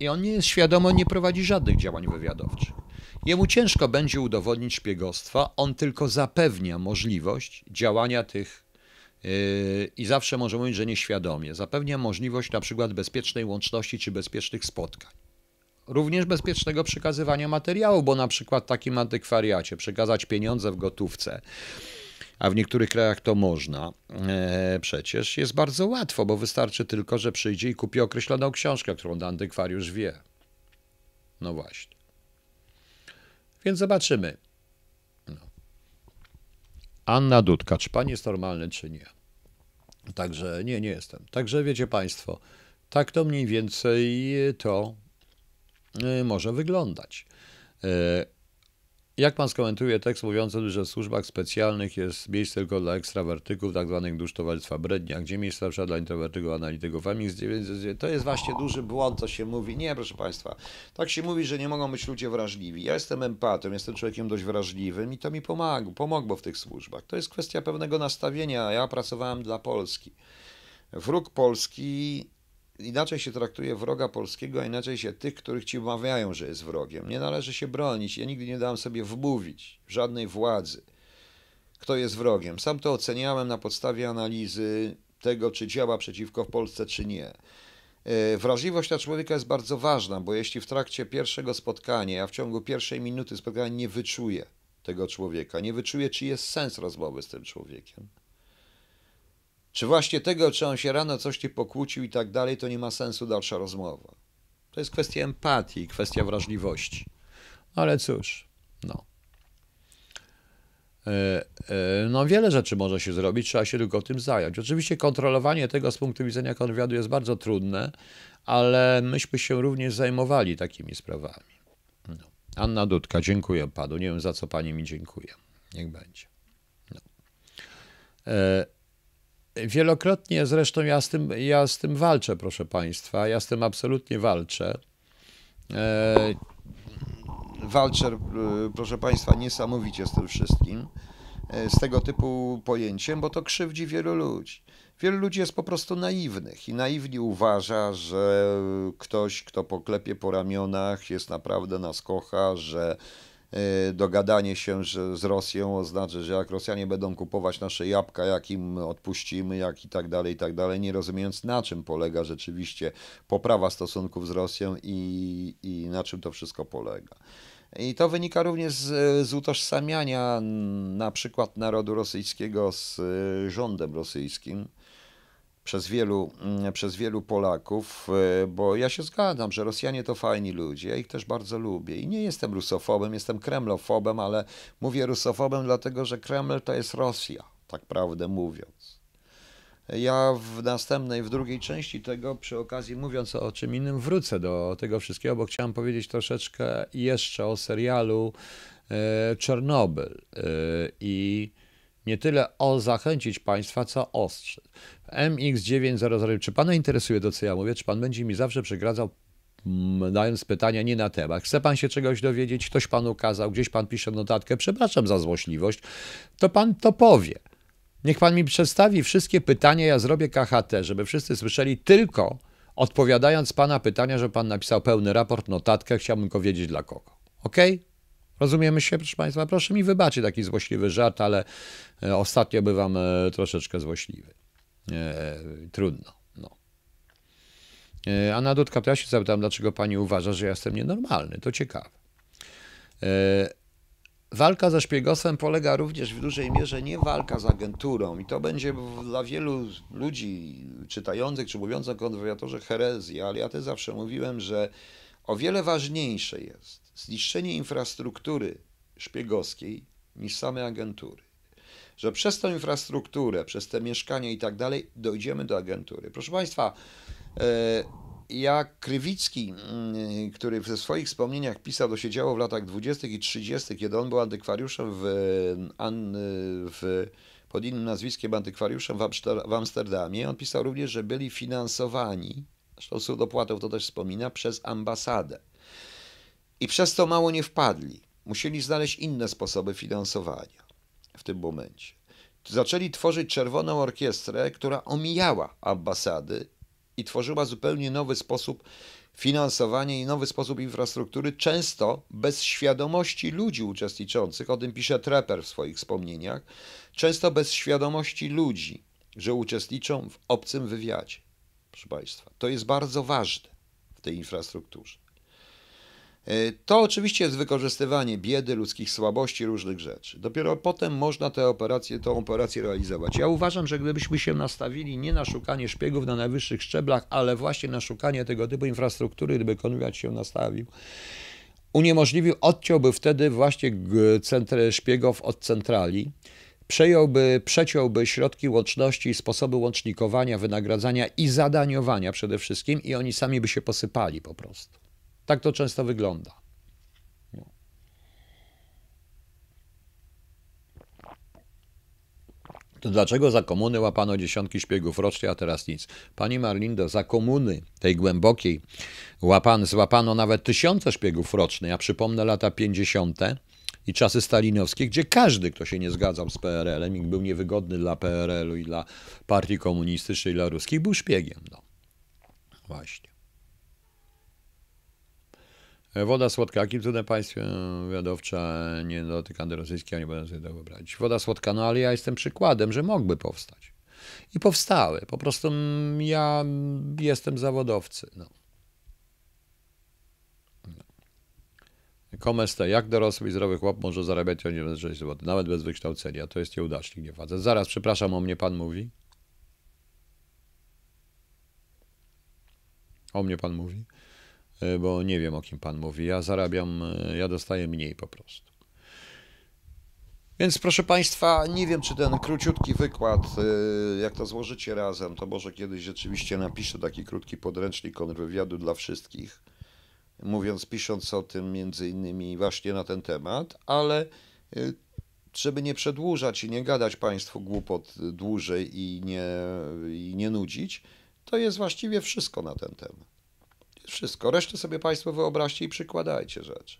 Speaker 1: i on nie jest świadomy, nie prowadzi żadnych działań wywiadowczych. Jemu ciężko będzie udowodnić szpiegostwa, on tylko zapewnia możliwość działania tych Yy, i zawsze może mówić, że nieświadomie. Zapewnia możliwość na przykład bezpiecznej łączności czy bezpiecznych spotkań. Również bezpiecznego przekazywania materiału, bo na przykład w takim antykwariacie przekazać pieniądze w gotówce, a w niektórych krajach to można, e, przecież jest bardzo łatwo, bo wystarczy tylko, że przyjdzie i kupi określoną książkę, którą antykwariusz wie. No właśnie. Więc zobaczymy. Anna Dudka, czy pan jest normalny, czy nie? Także nie, nie jestem. Także wiecie Państwo, tak to mniej więcej to może wyglądać. Y, jak pan skomentuje tekst mówiący, że w służbach specjalnych jest miejsce tylko dla ekstrawertyków, tak zwanych dusz towarzystwa brednia, gdzie miejsce na dla introwertyków, analityków, to jest właśnie duży błąd, co się mówi. Nie, proszę państwa, tak się mówi, że nie mogą być ludzie wrażliwi. Ja jestem empatą, jestem człowiekiem dość wrażliwym i to mi pomagło, pomogło w tych służbach. To jest kwestia pewnego nastawienia. Ja pracowałem dla Polski. Wróg Polski inaczej się traktuje wroga polskiego, a inaczej się tych, których ci wmawiają, że jest wrogiem. Nie należy się bronić. Ja nigdy nie dałem sobie wmówić żadnej władzy, kto jest wrogiem. Sam to oceniałem na podstawie analizy tego, czy działa przeciwko Polsce, czy nie. E, wrażliwość na człowieka jest bardzo ważna, bo jeśli w trakcie pierwszego spotkania, a w ciągu pierwszej minuty spotkania nie wyczuję tego człowieka, nie wyczuję, czy jest sens rozmowy z tym człowiekiem, czy właśnie tego, czy on się rano coś ci pokłócił i tak dalej, to nie ma sensu dalsza rozmowa. To jest kwestia empatii, kwestia wrażliwości. Ale cóż, no. E, e, no, wiele rzeczy może się zrobić, trzeba się tylko tym zająć. Oczywiście kontrolowanie tego z punktu widzenia konwiadu jest bardzo trudne, ale myśmy się również zajmowali takimi sprawami. No. Anna Dudka, dziękuję panu. Nie wiem za co pani mi dziękuje. Niech będzie. No. E, Wielokrotnie zresztą ja z, tym, ja z tym walczę, proszę Państwa. Ja z tym absolutnie walczę. E, walczę, e, proszę Państwa, niesamowicie z tym wszystkim, e, z tego typu pojęciem, bo to krzywdzi wielu ludzi. Wielu ludzi jest po prostu naiwnych i naiwnie uważa, że ktoś, kto poklepie po ramionach, jest naprawdę na skocha, że dogadanie się że z Rosją oznacza, że jak Rosjanie będą kupować nasze jabłka, jak im odpuścimy, jak i tak dalej, i tak dalej, nie rozumiejąc na czym polega rzeczywiście poprawa stosunków z Rosją i, i na czym to wszystko polega. I to wynika również z, z utożsamiania na przykład narodu rosyjskiego z e, rządem rosyjskim przez wielu, mm, przez wielu Polaków, e, bo ja się zgadzam, że Rosjanie to fajni ludzie, ja ich też bardzo lubię i nie jestem rusofobem, jestem kremlofobem, ale mówię rusofobem dlatego, że Kreml to jest Rosja, tak prawdę mówiąc. Ja w następnej, w drugiej części tego, przy okazji mówiąc o czym innym, wrócę do tego wszystkiego, bo chciałem powiedzieć troszeczkę jeszcze o serialu e, Czernobyl e, i Nie tyle o zachęcić Państwa, co ostrzec. MX900, czy Pana interesuje to, co ja mówię? Czy Pan będzie mi zawsze przegradzał, mm, dając pytania nie na temat? Chce Pan się czegoś dowiedzieć? Ktoś Panu kazał, gdzieś Pan pisze notatkę, przepraszam za złośliwość, to Pan to powie. Niech Pan mi przedstawi wszystkie pytania, ja zrobię KHT, żeby wszyscy słyszeli tylko odpowiadając Pana pytania, że Pan napisał pełny raport, notatkę, chciałbym tylko wiedzieć dla kogo. Ok? Rozumiemy się, proszę Państwa? Proszę mi wybaczyć taki złośliwy żart, ale ostatnio bywam e, troszeczkę złośliwy. E, trudno. No. E, Anna Dudka, to ja się zapytam, dlaczego Pani uważa, że jestem nienormalny. To ciekawe. E, Walka ze szpiegostwem polega również w dużej mierze nie walka z agenturą i to będzie dla wielu ludzi czytających czy mówiących o kontrwywiatorze herezji, ale ja też zawsze mówiłem, że o wiele ważniejsze jest zniszczenie infrastruktury szpiegowskiej niż same agentury. Że przez tę infrastrukturę, przez te mieszkania i tak dalej dojdziemy do agentury. Proszę Państwa, e, jak Krywicki, mm, który w swoich wspomnieniach pisał, to się działo w latach 20. i 30., kiedy on był antykwariuszem w, w, pod innym nazwiskiem antykwariuszem w, Amsterdamie, on pisał również, że byli finansowani, zresztą Sudopłatów to też wspomina, przez ambasadę. I przez to mało nie wpadli. Musieli znaleźć inne sposoby finansowania w tym momencie. Zaczęli tworzyć czerwoną orkiestrę, która omijała ambasady i tworzyła zupełnie nowy sposób finansowania i nowy sposób infrastruktury, często bez świadomości ludzi uczestniczących, o tym pisze Trepper w swoich wspomnieniach, często bez świadomości ludzi, że uczestniczą w obcym wywiadzie. Proszę Państwa, to jest bardzo ważne w tej infrastrukturze. E, to oczywiście jest wykorzystywanie biedy, ludzkich słabości, różnych rzeczy. Dopiero potem można tę operację, tę operację realizować. Ja uważam, że gdybyśmy się nastawili nie na szukanie szpiegów na najwyższych szczeblach, ale właśnie na szukanie tego typu infrastruktury, gdyby konwiat się nastawił, uniemożliwił, odciąłby wtedy właśnie centry szpiegów od centrali, przejąłby, przeciąłby środki łączności, sposoby łącznikowania, wynagradzania i zadaniowania przede wszystkim i oni sami by się posypali po prostu. Tak to często wygląda. To dlaczego za komuny łapano dziesiątki szpiegów rocznie, a teraz nic? Pani Marlindo, za komuny tej głębokiej łapano, złapano nawet tysiące szpiegów rocznie. Ja przypomnę lata 50. i czasy stalinowskie, gdzie każdy, kto się nie zgadzał z PRL-em i był niewygodny dla PRL-u i dla partii komunistycznej, i dla ruskich, był szpiegiem. No. Właśnie. Woda słodka. Jakim cudem państwie wiadowcza nie dotyka rosyjskiego, nie będę sobie tego brać. Woda słodka, no ale ja jestem przykładem, że mogły powstać. I powstały. Po prostu ja jestem zawodowcy. No. no. Komeste, jak dorosły i zdrowy chłop może zarabiać 6 zł, nawet bez wykształcenia. To jest nieudacznik, nie facet. Zaraz, przepraszam, o mnie pan mówi? O mnie pan mówi? E, bo nie wiem o kim pan mówi. Ja zarabiam, e, ja dostaję mniej po prostu. Więc proszę Państwa, nie wiem, czy ten króciutki wykład, e, jak to złożycie razem, to może kiedyś rzeczywiście napiszę taki krótki podręcznik kontrwywiadu dla wszystkich, mówiąc, pisząc o tym między innymi właśnie na ten temat, ale żeby nie przedłużać i nie gadać Państwu głupot dłużej i nie, i nie nudzić, to jest właściwie wszystko na ten temat. Wszystko. Resztę sobie Państwo wyobraźcie i przykładajcie rzeczy.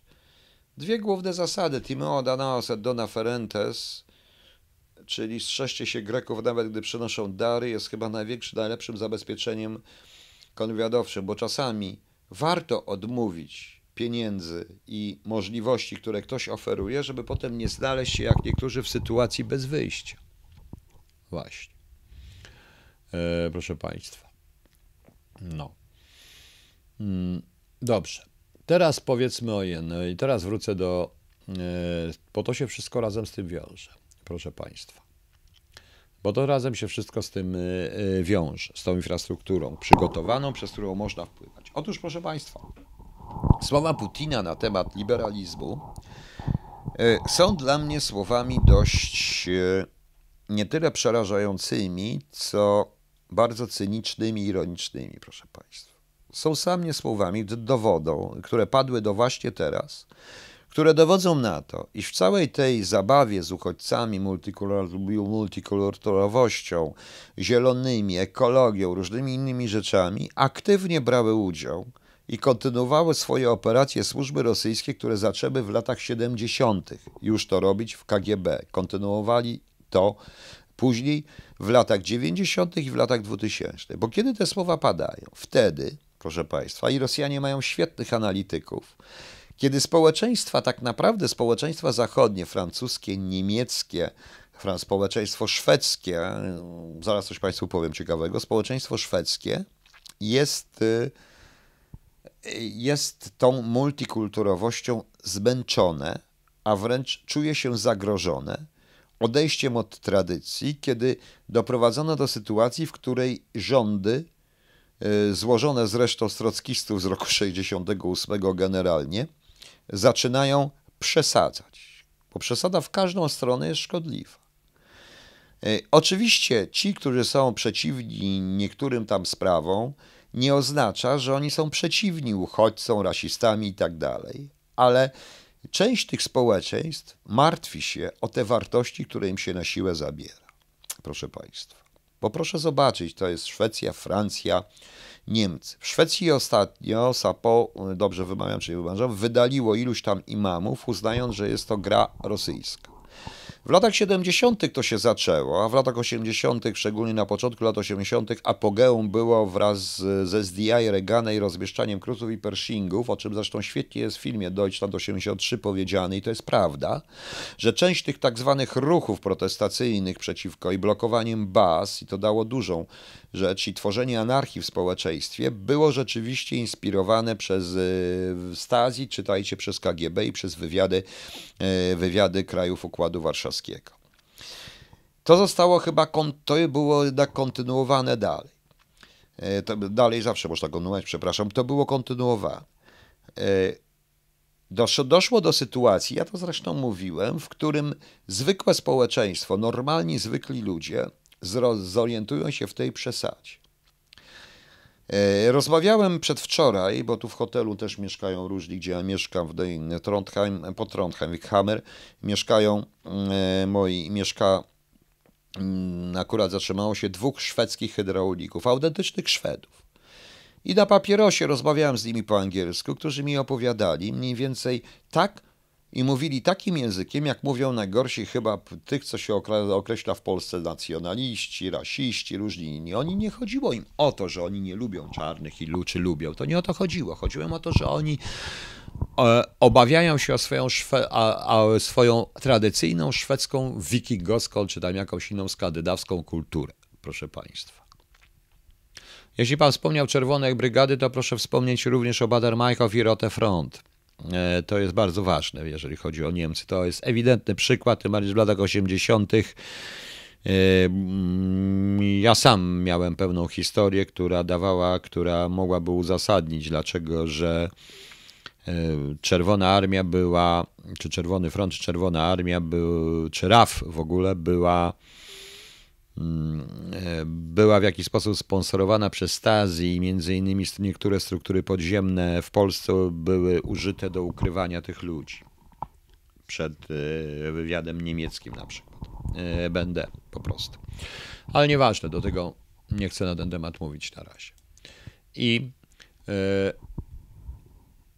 Speaker 1: Dwie główne zasady. Timeo danaos et dona ferentes, czyli strzeżcie się Greków nawet gdy przynoszą dary, jest chyba największym, najlepszym zabezpieczeniem konwiadowczym, bo czasami warto odmówić pieniędzy i możliwości, które ktoś oferuje, żeby potem nie znaleźć się jak niektórzy w sytuacji bez wyjścia. Właśnie. E, proszę Państwa. No. Mm, dobrze. Teraz powiedzmy o jedno i teraz wrócę do, e, bo to się wszystko razem z tym wiąże, proszę Państwa. Bo to razem się wszystko z tym e, e, wiąże, z tą infrastrukturą przygotowaną, przez którą można wpływać. Otóż, proszę Państwa, słowa Putina na temat liberalizmu są dla mnie słowami dość nie tyle przerażającymi, co bardzo cynicznymi, ironicznymi, proszę Państwa są sami słowami dowodą, które padły do właśnie teraz, które dowodzą na to, iż w całej tej zabawie z uchodźcami, multikulturowością, zielonymi, ekologią, różnymi innymi rzeczami, aktywnie brały udział i kontynuowały swoje operacje służby rosyjskie, które zaczęły w latach 70. już to robić w KGB. Kontynuowali to później w latach 90. i w latach 2000. Bo kiedy te słowa padają? Wtedy, proszę Państwa, i Rosjanie mają świetnych analityków, kiedy społeczeństwa, tak naprawdę społeczeństwa zachodnie, francuskie, niemieckie, społeczeństwo szwedzkie, zaraz coś Państwu powiem ciekawego, społeczeństwo szwedzkie jest, y, jest tą multikulturowością zmęczone, a wręcz czuje się zagrożone odejściem od tradycji, kiedy doprowadzono do sytuacji, w której rządy, złożone zresztą z trockistów z roku [laughs] 68 generalnie, zaczynają przesadzać, bo przesada w każdą stronę jest szkodliwa. E, oczywiście ci, którzy są przeciwni niektórym tam sprawom, nie oznacza, że oni są przeciwni uchodźcom, rasistami i tak ale część tych społeczeństw martwi się o te wartości, które im się na siłę zabiera. Proszę Państwa. Bo proszę zobaczyć, to jest Szwecja, Francja, Niemcy. W Szwecji ostatnio SAPO, dobrze wymawiam, czyli wymawiam, wydaliło iluś tam imamów, uznając, że jest to gra rosyjska. W latach 70. to się zaczęło, a w latach 80., szczególnie na początku lat 80., apogeum było wraz ze SDI Reagana i rozmieszczaniem krusów i pershingów, o czym zresztą świetnie jest w filmie Deutschland 83 powiedziane i to jest prawda, że część tych tak zwanych ruchów protestacyjnych przeciwko i blokowaniem baz, i to dało dużą rzecz, i tworzenie anarchii w społeczeństwie było rzeczywiście inspirowane przez y, Stasi, czytajcie przez KGB i przez wywiady, y, wywiady krajów Układu Warszawskiego. To zostało chyba, to było jednak kontynuowane dalej. E, to dalej zawsze można kontynuować, przepraszam, to było kontynuowane. E, doszło, doszło do sytuacji, ja to zresztą mówiłem, w którym zwykłe społeczeństwo, normalni, zwykli ludzie zorientują się w tej przesadzie. E, rozmawiałem przedwczoraj, bo tu w hotelu też mieszkają różni, gdzie ja mieszkam, w Trondheim, pod Trondheim, Hammer, mieszkają e, moi, mieszka mm, akurat zatrzymało się dwóch szwedzkich hydraulików, autentycznych Szwedów. I na papierosie rozmawiałem z nimi po angielsku, którzy mi opowiadali mniej więcej tak, i mówili takim językiem, jak mówią najgorsi chyba tych, co się określa w Polsce nacjonaliści, rasiści, różni inni. Oni nie chodziło im o to, że oni nie lubią czarnych i czy lubią. To nie o to chodziło. Chodziło im o to, że oni e, obawiają się o swoją, szwe, a, a swoją tradycyjną szwedzką wikingowską, czy tam jakąś inną skandynawską kulturę, proszę Państwa. Jeśli Pan wspomniał Czerwonej Brygady, to proszę wspomnieć również o Bader Meinhof i Rote Front. E, to jest bardzo ważne, jeżeli chodzi o Niemcy. To jest ewidentny przykład, tym bardziej w latach 80. E, mm, ja sam miałem pewną historię, która dawała, która mogłaby uzasadnić, dlaczego, że e, Czerwona Armia była, czy Czerwony Front, czy Czerwona Armia, był, czy RAF w ogóle była była w jakiś sposób sponsorowana przez Stasi i między innymi niektóre struktury podziemne w Polsce były użyte do ukrywania tych ludzi przed e, wywiadem niemieckim na przykład. E, będę po prostu. Ale nieważne, do tego nie chcę na ten temat mówić na razie. I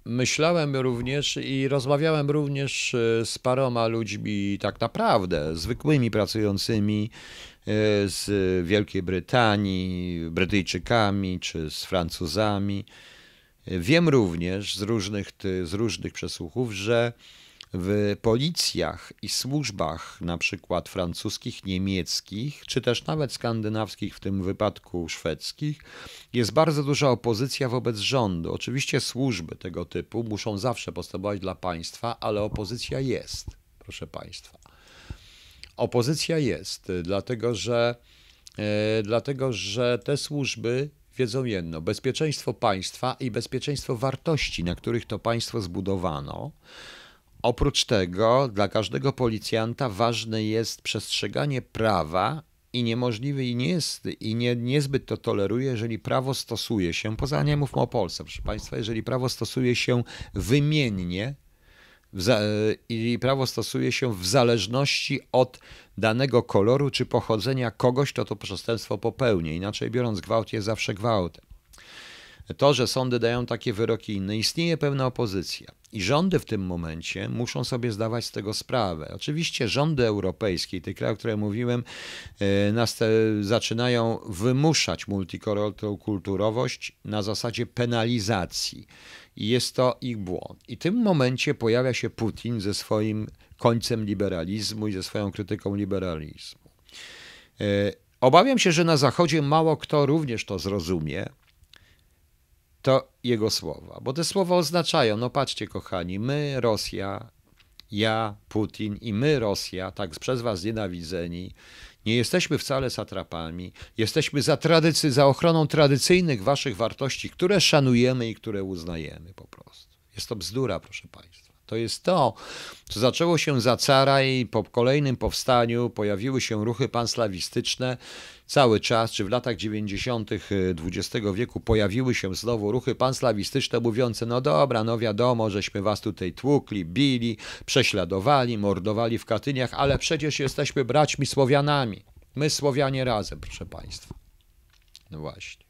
Speaker 1: myślałem również i rozmawiałem również z paroma ludźmi tak naprawdę zwykłymi pracującymi E, z Wielkiej Brytanii, Brytyjczykami czy z Francuzami. Wiem również z różnych, z różnych przesłuchów, że w policjach i służbach, na przykład francuskich, niemieckich, czy też nawet skandynawskich, w tym wypadku szwedzkich, jest bardzo duża opozycja wobec rządu. Oczywiście służby tego typu muszą zawsze postępować dla państwa, ale opozycja jest, proszę państwa. Opozycja jest, dlatego że, e, dlatego że te służby wiedzą jedno: bezpieczeństwo państwa i bezpieczeństwo wartości, na których to państwo zbudowano. Oprócz tego, dla każdego policjanta ważne jest przestrzeganie prawa i niemożliwy i nie jest i nie, niezbyt to toleruje, jeżeli prawo stosuje się, poza nie mówmy o Polsce, proszę Państwa, jeżeli prawo stosuje się wymiennie i prawo stosuje się w zależności od danego koloru czy pochodzenia kogoś, kto to przestępstwo popełni. Inaczej biorąc, gwałt jest zawsze gwałtem. To, że sądy dają takie wyroki inne, istnieje pewna opozycja. I rządy w tym momencie muszą sobie zdawać z tego sprawę. Oczywiście rządy europejskie, tych krajów, które mówiłem, e, zaczynają wymuszać multikulturowość na zasadzie penalizacji. I jest to ich błąd. I w tym momencie pojawia się Putin ze swoim końcem liberalizmu i ze swoją krytyką liberalizmu. E, obawiam się, że na Zachodzie mało kto również to zrozumie, to jego słowa. Bo te słowa oznaczają, no patrzcie kochani, my Rosja, ja, Putin i my Rosja, tak przez was nienawidzeni, nie jesteśmy wcale satrapami, jesteśmy za, tradycy, za ochroną tradycyjnych waszych wartości, które szanujemy i które uznajemy po prostu. Jest to bzdura, proszę państwa. To jest to, co zaczęło się za cara i po kolejnym powstaniu pojawiły się ruchy panslawistyczne, cały czas, czy w latach 90. XX y, wieku pojawiły się znowu ruchy panslawistyczne mówiące, no dobra, no wiadomo, żeśmy was tutaj tłukli, bili, prześladowali, mordowali w Katyniach, ale przecież jesteśmy braćmi Słowianami. My Słowianie razem, proszę Państwa. No właśnie.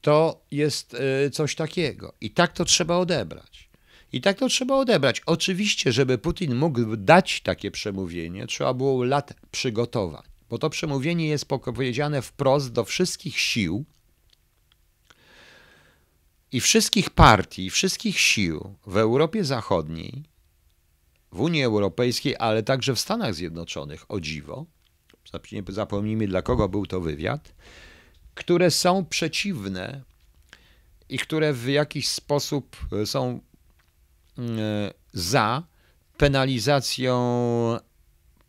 Speaker 1: To jest y, coś takiego i tak to trzeba odebrać. I tak to trzeba odebrać. Oczywiście, żeby Putin mógł dać takie przemówienie, trzeba było lat przygotowań bo to przemówienie jest powiedziane wprost do wszystkich sił i wszystkich partii, wszystkich sił w Europie Zachodniej, w Unii Europejskiej, ale także w Stanach Zjednoczonych, o dziwo, zapomnijmy dla kogo był to wywiad, które są przeciwne i które w jakiś sposób są za penalizacją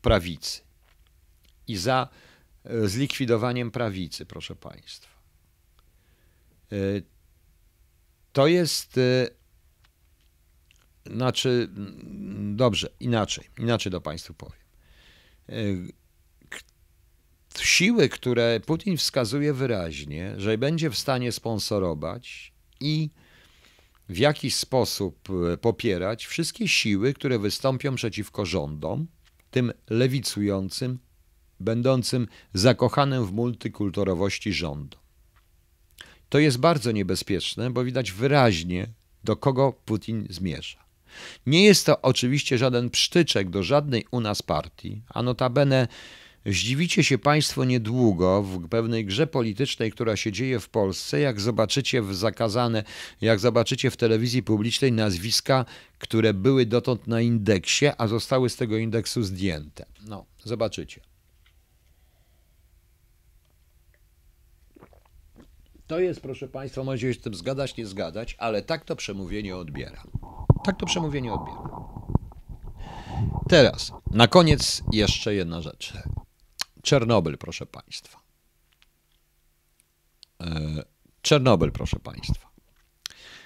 Speaker 1: prawicy i za e, zlikwidowaniem prawicy, proszę Państwa. E, to jest. Znaczy, dobrze, inaczej, inaczej do Państwu powiem. Siły, które Putin wskazuje wyraźnie, że będzie w stanie sponsorować i w jakiś sposób popierać wszystkie siły, które wystąpią przeciwko rządom, tym lewicującym, będącym zakochanym w multikulturowości rządu. To jest bardzo niebezpieczne, bo widać wyraźnie, do kogo Putin zmierza. Nie jest to oczywiście żaden psztyczek do żadnej u nas partii, a notabene Zdziwicie się Państwo niedługo w pewnej grze politycznej, która się dzieje w Polsce, jak zobaczycie w zakazane, jak zobaczycie w telewizji publicznej nazwiska, które były dotąd na indeksie, a zostały z tego indeksu zdjęte. No, zobaczycie. To jest, proszę Państwa, możecie się z tym zgadać, nie zgadać, ale tak to przemówienie odbiera. Tak to przemówienie odbiera. Teraz, na koniec jeszcze jedna rzecz. Czernobyl, proszę Państwa. E, Czernobyl, proszę Państwa.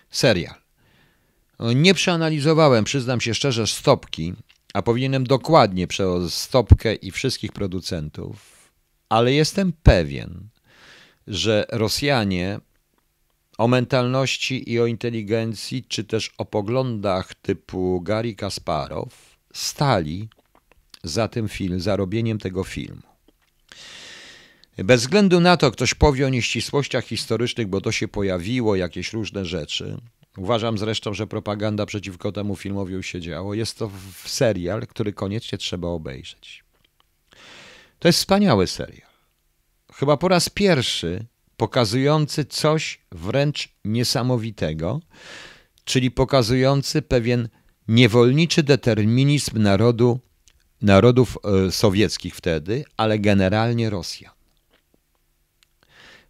Speaker 1: Serial. Nie przeanalizowałem, przyznam się szczerze, stopki, a powinienem dokładnie przejąć stopkę i wszystkich producentów, ale jestem pewien, że Rosjanie o mentalności i o inteligencji, czy też o poglądach typu Gary Kasparow stali za tym film, za robieniem tego filmu. Bez względu na to, ktoś powie o nieścisłościach historycznych, bo to się pojawiło, jakieś różne rzeczy. Uważam zresztą, że propaganda przeciwko temu filmowi już się działo. Jest to serial, który koniecznie trzeba obejrzeć. To jest wspaniały serial chyba po raz pierwszy pokazujący coś wręcz niesamowitego, czyli pokazujący pewien niewolniczy determinizm narodu, narodów e, sowieckich wtedy, ale generalnie Rosjan.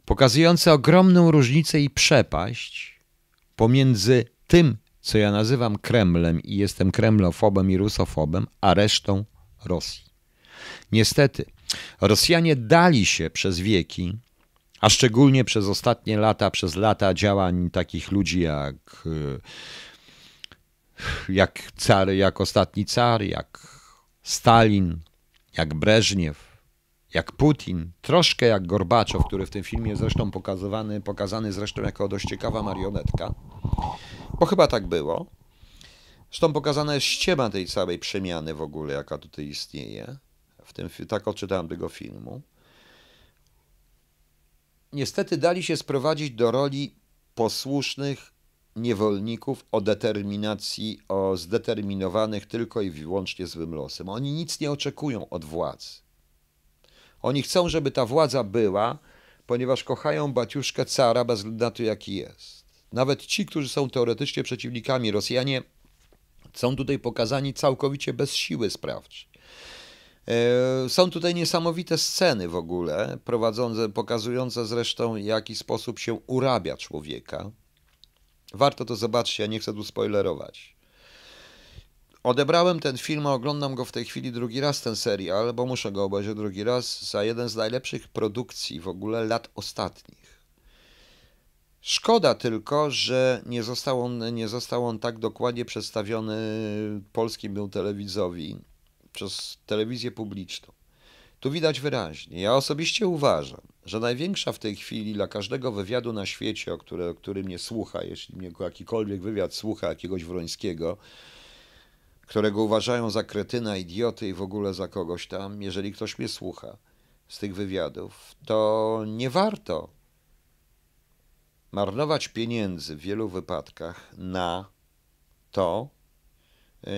Speaker 1: Pokazujący ogromną różnicę i przepaść pomiędzy tym, co ja nazywam Kremlem i jestem kremlofobem i rusofobem, a resztą Rosji. Niestety, Rosjanie dali się przez wieki, a szczególnie przez ostatnie lata, przez lata działań takich ludzi jak, jak car, jak ostatni car, jak Stalin, jak Breżniew, jak Putin, troszkę jak Gorbaczow, który w tym filmie zresztą pokazywany, pokazany zresztą jako dość ciekawa marionetka, bo chyba tak było. Zresztą pokazana jest ściema tej całej przemiany w ogóle, jaka tutaj istnieje. W tym, tak odczytałem tego filmu. Niestety dali się sprowadzić do roli posłusznych niewolników o determinacji, o zdeterminowanych tylko i wyłącznie złym losem. Oni nic nie oczekują od władzy. Oni chcą, żeby ta władza była, ponieważ kochają baciuszkę cara bez względu na to, jaki jest. Nawet ci, którzy są teoretycznie przeciwnikami, Rosjanie, są tutaj pokazani całkowicie bez siły sprawczej. E, są tutaj niesamowite sceny w ogóle, prowadzące, pokazujące zresztą, w jaki sposób się urabia człowieka. Warto to zobaczyć, ja nie chcę tu spoilerować. Odebrałem ten film, a oglądam go w tej chwili drugi raz, ten serial, bo muszę go obejrzeć drugi raz, za jeden z najlepszych produkcji w ogóle lat ostatnich. Szkoda tylko, że nie został on, nie został on tak dokładnie przedstawiony polskiemu telewizowi przez telewizję publiczną. Tu widać wyraźnie. Ja osobiście uważam, że największa w tej chwili dla każdego wywiadu na świecie, o, które, o którym mnie słucha, jeśli mnie jakikolwiek wywiad słucha jakiegoś Wrońskiego, którego uważają za kretyna, idioty i w ogóle za kogoś tam, jeżeli ktoś mnie słucha z tych wywiadów, to nie warto marnować pieniędzy w wielu wypadkach na to,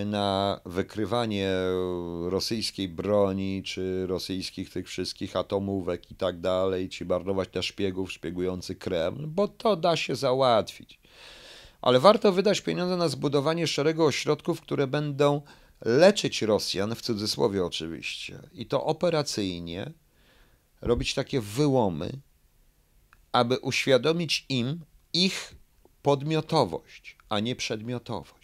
Speaker 1: na wykrywanie rosyjskiej broni, czy rosyjskich tych wszystkich atomówek i tak dalej, czy marnować na szpiegów szpiegujący Kreml, bo to da się załatwić. Ale warto wydać pieniądze na zbudowanie szeregu ośrodków, które będą leczyć Rosjan, w cudzysłowie oczywiście, i to operacyjnie, robić takie wyłomy, aby uświadomić im ich podmiotowość, a nie przedmiotowość.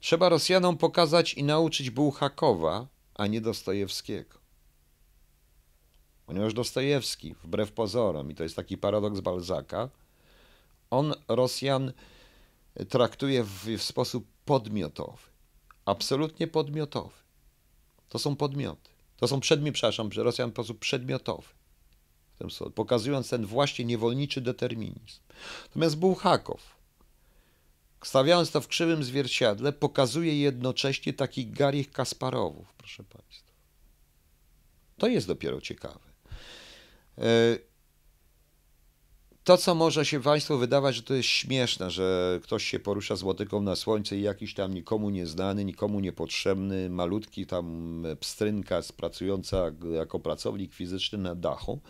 Speaker 1: Trzeba Rosjanom pokazać i nauczyć Bułhakowa, a nie Dostojewskiego. Ponieważ Dostojewski, wbrew pozorom, i to jest taki paradoks Balzaka, on Rosjan traktuje w, w sposób podmiotowy. Absolutnie podmiotowy. To są podmioty. To są przedmioty, przepraszam, Rosjan w sposób przedmiotowy. Pokazując ten właśnie niewolniczy determinizm. Natomiast Bułhakow, stawiając to w krzywym zwierciadle, pokazuje jednocześnie takich Garich Kasparowów, proszę Państwa. To jest dopiero ciekawe. To, co może się Państwu wydawać, że to jest śmieszne, że ktoś się porusza z łotyką na słońce i jakiś tam nikomu nieznany, nikomu niepotrzebny, malutki tam pstrynka pracująca jako pracownik fizyczny na dachu,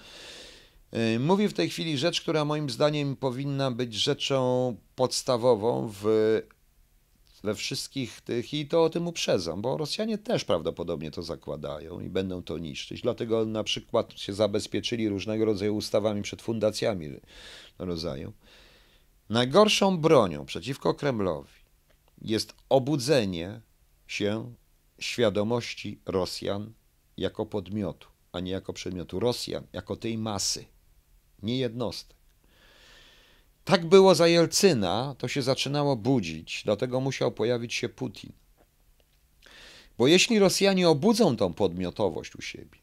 Speaker 1: y, mówi w tej chwili rzecz, która moim zdaniem powinna być rzeczą podstawową w we wszystkich tych i to o tym uprzedzam, bo Rosjanie też prawdopodobnie to zakładają i będą to niszczyć. Dlatego na przykład się zabezpieczyli różnego rodzaju ustawami przed fundacjami rodzaju. Najgorszą bronią przeciwko Kremlowi jest obudzenie się świadomości Rosjan jako podmiotu, a nie jako przedmiotu. Rosjan jako tej masy, nie jednostek. Tak było za Jelcyna, to się zaczynało budzić, dlatego musiał pojawić się Putin. Bo jeśli Rosjanie obudzą tą podmiotowość u siebie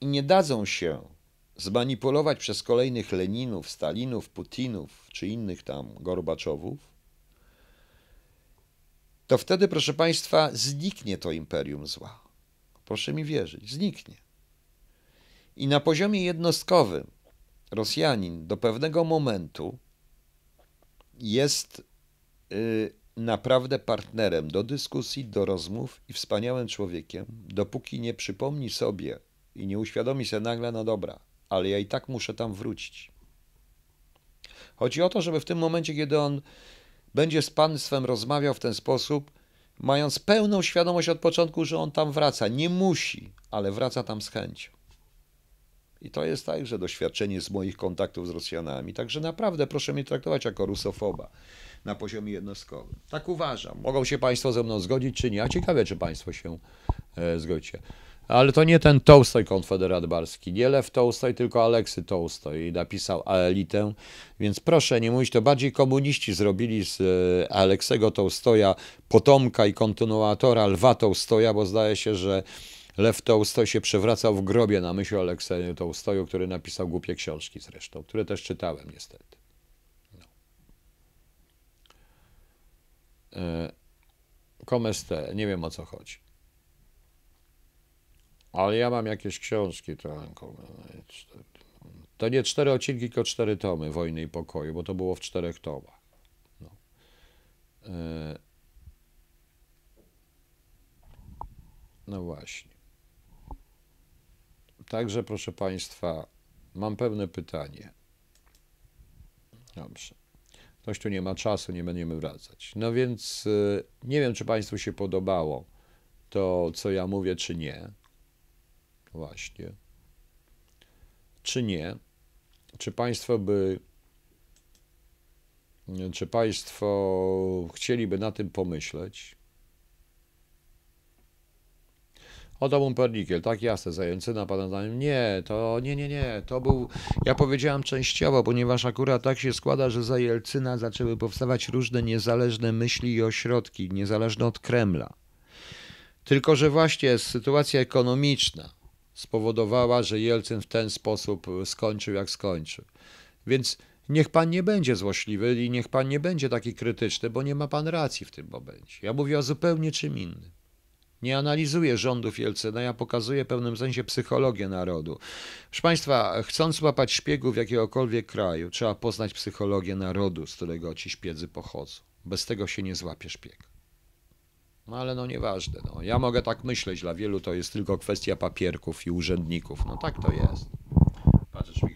Speaker 1: i nie dadzą się zmanipulować przez kolejnych Leninów, Stalinów, Putinów czy innych tam Gorbaczowów, to wtedy, proszę Państwa, zniknie to imperium zła. Proszę mi wierzyć, zniknie. I na poziomie jednostkowym Rosjanin do pewnego momentu jest y, naprawdę partnerem do dyskusji, do rozmów i wspaniałym człowiekiem, dopóki nie przypomni sobie i nie uświadomi sobie nagle, no dobra, ale ja i tak muszę tam wrócić. Chodzi o to, żeby w tym momencie, kiedy on będzie z państwem rozmawiał w ten sposób, mając pełną świadomość od początku, że on tam wraca. Nie musi, ale wraca tam z chęcią. I to jest także doświadczenie z moich kontaktów z Rosjanami. Także naprawdę proszę mnie traktować jako rusofoba na poziomie jednostkowym. Tak uważam. Mogą się Państwo ze mną zgodzić, czy nie. A ciekawe, czy Państwo się e, zgodzicie. Ale to nie ten Tołstoj konfederat barski, nie Lew Tołstoj, tylko Aleksy Tołstoj napisał Aelitę, więc proszę nie mówić, to bardziej komuniści zrobili z e, Aleksego Tołstoja potomka i kontynuatora Lwa Tołstoja, bo zdaje się, że Lew Tołstoj się przewracał w grobie na myśl o Alekseju Tołstoju, który napisał głupie książki zresztą, które też czytałem niestety. No. Komeste, nie wiem o co chodzi. Ale ja mam jakieś książki trochę. To nie cztery odcinki, tylko cztery tomy Wojny i Pokoju, bo to było w czterech tomach. No. E, no właśnie. Także, proszę Państwa, mam pewne pytanie. Dobrze. Ktoś tu nie ma czasu, nie będziemy wracać. No więc e, nie wiem, czy Państwu się podobało to, co ja mówię, czy nie. Właśnie. Czy nie? Czy Państwo by. Czy Państwo chcieliby na tym pomyśleć? Oto Umpernikiel, tak jasne, zajęcyna pana zdaniem. Nie, to nie, nie, nie, to był, ja powiedziałam częściowo, ponieważ akurat tak się składa, że za Jelcyna zaczęły powstawać różne niezależne myśli i ośrodki, niezależne od Kremla. Tylko, że właśnie sytuacja ekonomiczna, spowodowała, że Jelcyn w ten sposób skończył, jak skończył. Więc niech pan nie będzie złośliwy i niech pan nie będzie taki krytyczny, bo nie ma pan racji w tym momencie. Ja mówię o zupełnie czym innym. Nie analizuję rządów Jelcyna, ja pokazuję w pewnym sensie psychologię narodu. Proszę Państwa, chcąc łapać szpiegów jakiegokolwiek kraju, trzeba poznać psychologię narodu, z którego ci szpiedzy pochodzą. Bez tego się nie złapie szpieg. No ale no nieważne. No. Ja mogę tak myśleć, dla wielu to jest tylko kwestia papierków i urzędników. No tak to jest. Patrzę,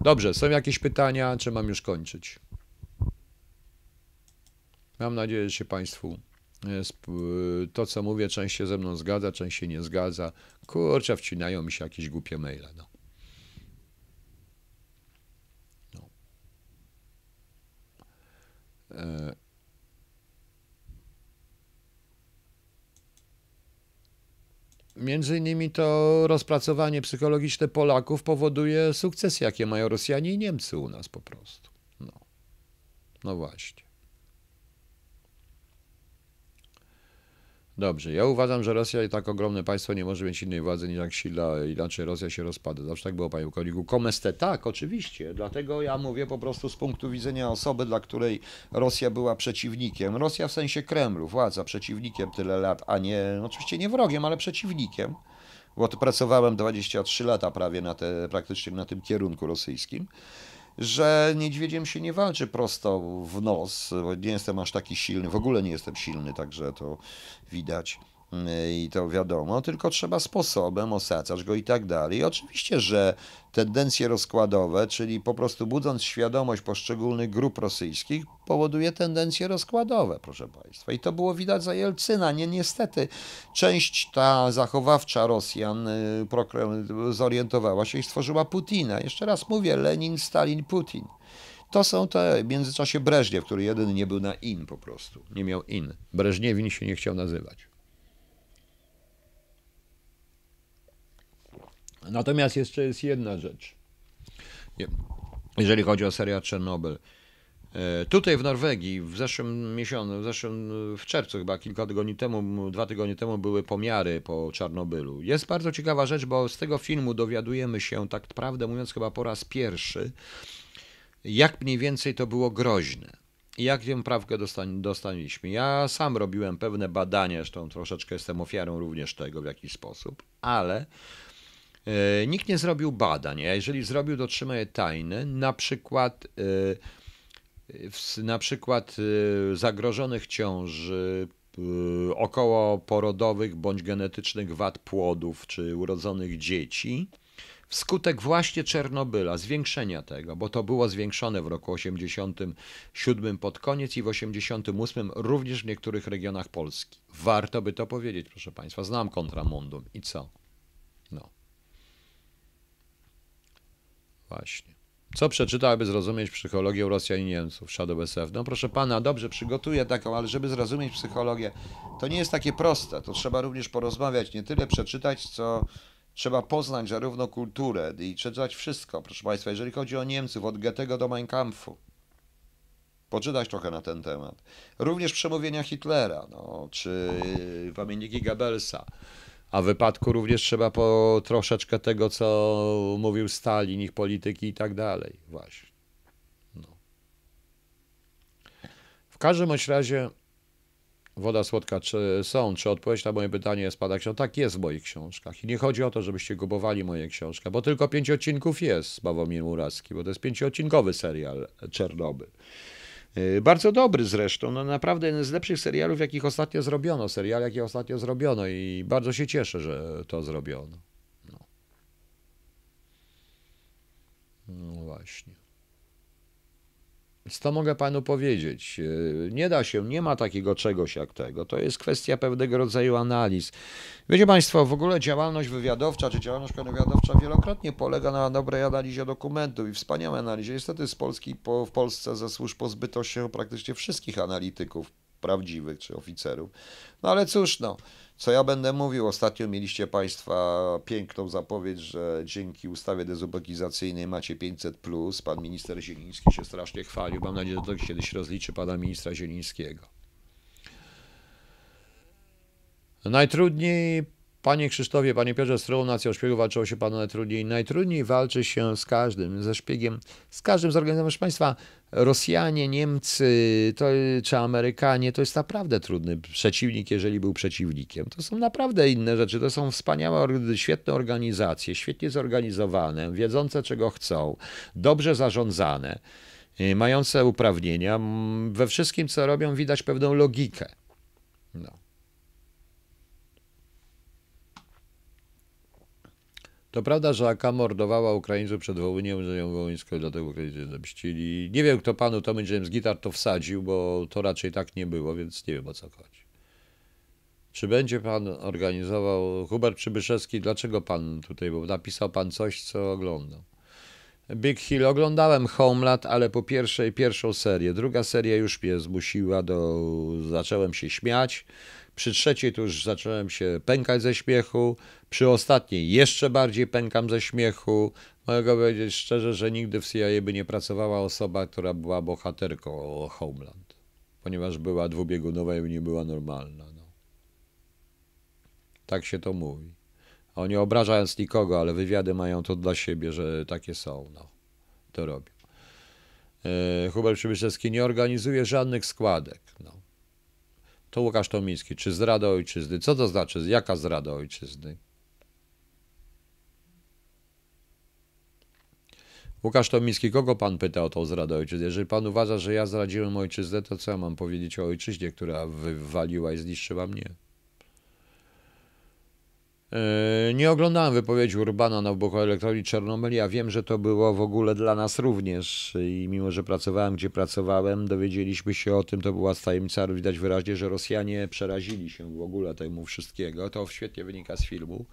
Speaker 1: Dobrze, są jakieś pytania, czy mam już kończyć? Mam nadzieję, że się Państwu to, co mówię, część się ze mną zgadza, część się nie zgadza. Kurczę, wcinają mi się jakieś głupie maile. No. no. E Między innymi to rozpracowanie psychologiczne Polaków powoduje sukcesy, jakie mają Rosjanie i Niemcy u nas po prostu. No, no właśnie. Dobrze, ja uważam, że Rosja i tak ogromne państwo nie może mieć innej władzy niż jak sila, inaczej Rosja się rozpada. Zawsze tak było, panie Koliku. Komeste, tak, oczywiście. Dlatego ja mówię po prostu z punktu widzenia osoby, dla której Rosja była przeciwnikiem. Rosja w sensie Kremlu, władza przeciwnikiem tyle lat, a nie, oczywiście nie wrogiem, ale przeciwnikiem. Bo pracowałem 23 lata prawie na te, praktycznie na tym kierunku rosyjskim że niedźwiedziem się nie walczy prosto w nos, bo nie jestem aż taki silny, w ogóle nie jestem silny, także to widać i to wiadomo, tylko trzeba sposobem osadzać go i tak dalej. Oczywiście, że tendencje rozkładowe, czyli po prostu budząc świadomość poszczególnych grup rosyjskich, powoduje tendencje rozkładowe, proszę Państwa. I to było widać za Jelcyna. Nie, niestety, część ta zachowawcza Rosjan y, zorientowała się i stworzyła Putina. Jeszcze raz mówię, Lenin, Stalin, Putin. To są te, w międzyczasie Breżniew, który jeden nie był na in po prostu. Nie miał in. Breżniewin się nie chciał nazywać. Natomiast jeszcze jest jedna rzecz. Jeżeli chodzi o serial Czernobyl. E, tutaj w Norwegii w zeszłym miesiącu, w, zeszłym, w czerwcu chyba kilka tygodni temu, dwa tygodnie temu były pomiary po Czarnobylu. Jest bardzo ciekawa rzecz, bo z tego filmu dowiadujemy się, tak prawdę mówiąc chyba po raz pierwszy, jak mniej więcej to było groźne. I jak tę prawkę dostaliśmy. Ja sam robiłem pewne badania, zresztą troszeczkę jestem ofiarą również tego w jakiś sposób, ale nikt nie zrobił badań, a jeżeli zrobił, to trzyma je tajne, na przykład, e, na przykład e, zagrożonych ciąży, około porodowych bądź genetycznych wad płodów czy urodzonych dzieci, wskutek właśnie Czernobyla, zwiększenia tego, bo to było zwiększone w roku 87 pod koniec i w 88 również w niektórych regionach Polski. Warto by to powiedzieć, proszę Państwa. Znam kontramundum i co? Właśnie. Co przeczytał, aby zrozumieć psychologię Rosjan i Niemców? Shadow SF. No proszę pana, dobrze, przygotuję taką, ale żeby zrozumieć psychologię, to nie jest takie proste. To trzeba również porozmawiać, nie tyle przeczytać, co trzeba poznać zarówno kulturę i przeczytać wszystko. Proszę państwa, jeżeli chodzi o Niemców, od Goethego do Mein Kampfu, poczytać trochę na ten temat. Również przemówienia Hitlera, no, czy pamiętniki Goebbelsa. A w wypadku również trzeba po troszeczkę tego, co mówił Stalin, ich polityki i tak dalej. Właśnie. No. W każdym razie Woda słodka czy są, czy odpowiedź na moje pytanie jest pada książka? Tak jest w moich książkach. I nie chodzi o to, żebyście kupowali moje książki, bo tylko pięć odcinków jest Sławomir Murawski, bo to jest pięcioodcinkowy serial Czernobyl. Yy, bardzo dobry zresztą, no naprawdę jeden z lepszych serialów, jakich ostatnio zrobiono, serial, jakich ostatnio zrobiono i bardzo się cieszę, że to zrobiono. No, no właśnie. Co mogę panu powiedzieć? E, nie da się, nie ma takiego czegoś jak tego. To jest kwestia pewnego rodzaju analiz. Wiecie państwo, w ogóle działalność wywiadowcza czy działalność wywiadowcza wielokrotnie polega na dobrej analizie dokumentów i wspaniałej analizie. Niestety z Polski po, w Polsce ze służb pozbyto się praktycznie wszystkich analityków prawdziwych czy oficerów. No ale cóż, no. Co ja będę mówił? Ostatnio mieliście Państwa piękną zapowiedź, że dzięki ustawie dezubekizacyjnej macie 500. Pan minister Zieliński się strasznie chwalił. Mam nadzieję, że to kiedyś rozliczy pana ministra Zielińskiego. Najtrudniej Panie Krzysztofie, Panie Piotrze, z którą nacją szpiegów walczyło się Panu najtrudniej? Najtrudniej walczy się z każdym, ze szpiegiem, z każdym zorganizowanym. Proszę Państwa, Rosjanie, Niemcy to, czy Amerykanie to jest naprawdę trudny przeciwnik, jeżeli był przeciwnikiem. To są naprawdę inne rzeczy. To są wspaniałe, świetne organizacje, świetnie zorganizowane, wiedzące czego chcą, dobrze zarządzane, y, mające uprawnienia. We wszystkim, co robią, widać pewną logikę. No. To prawda, że AK mordowała Ukraińców przed Wołyniem, że ją wołyńską dlatego Ukraińcy zemścili. Nie wiem, kto panu Tommy James Gitar to wsadził, bo to raczej tak nie było, więc nie wiem o co chodzi. Czy będzie pan organizował, Hubert Przybyszewski, dlaczego pan tutaj, bo napisał pan coś, co oglądał. Big Hill oglądałem Homeland, ale po pierwszej, pierwszą serię. Druga seria już mnie zmusiła do, zacząłem się śmiać. Przy trzeciej to już zacząłem się pękać ze śmiechu. Przy ostatniej jeszcze bardziej pękam ze śmiechu. Mogę powiedzieć szczerze, że nigdy w CIA by nie pracowała osoba, która była bohaterką Homeland, ponieważ była dwubiegunowa i nie była normalna. No. Tak się to mówi. Oni obrażając nikogo, ale wywiady mają to dla siebie, że takie są. No. To robią. E, Hubert Przybyszewski nie organizuje żadnych składek. No. To Łukasz Tomiński. Czy zdrada ojczyzny? Co to znaczy? Jaka zrada ojczyzny? Łukasz Tomiński, kogo pan pyta o tą zradę ojczyzny? Jeżeli pan uważa, że ja zdradziłem ojczyznę, to co ja mam powiedzieć o ojczyźnie, która wywaliła i zniszczyła mnie? E, nie oglądałem wypowiedzi Urbana na wybuchu elektrowni Czernobyl. Ja wiem, że to było w ogóle dla nas również i mimo, że pracowałem gdzie pracowałem, dowiedzieliśmy się o tym, to była tajemnica, widać wyraźnie, że Rosjanie przerazili się w ogóle temu wszystkiego. To świetnie wynika z filmu.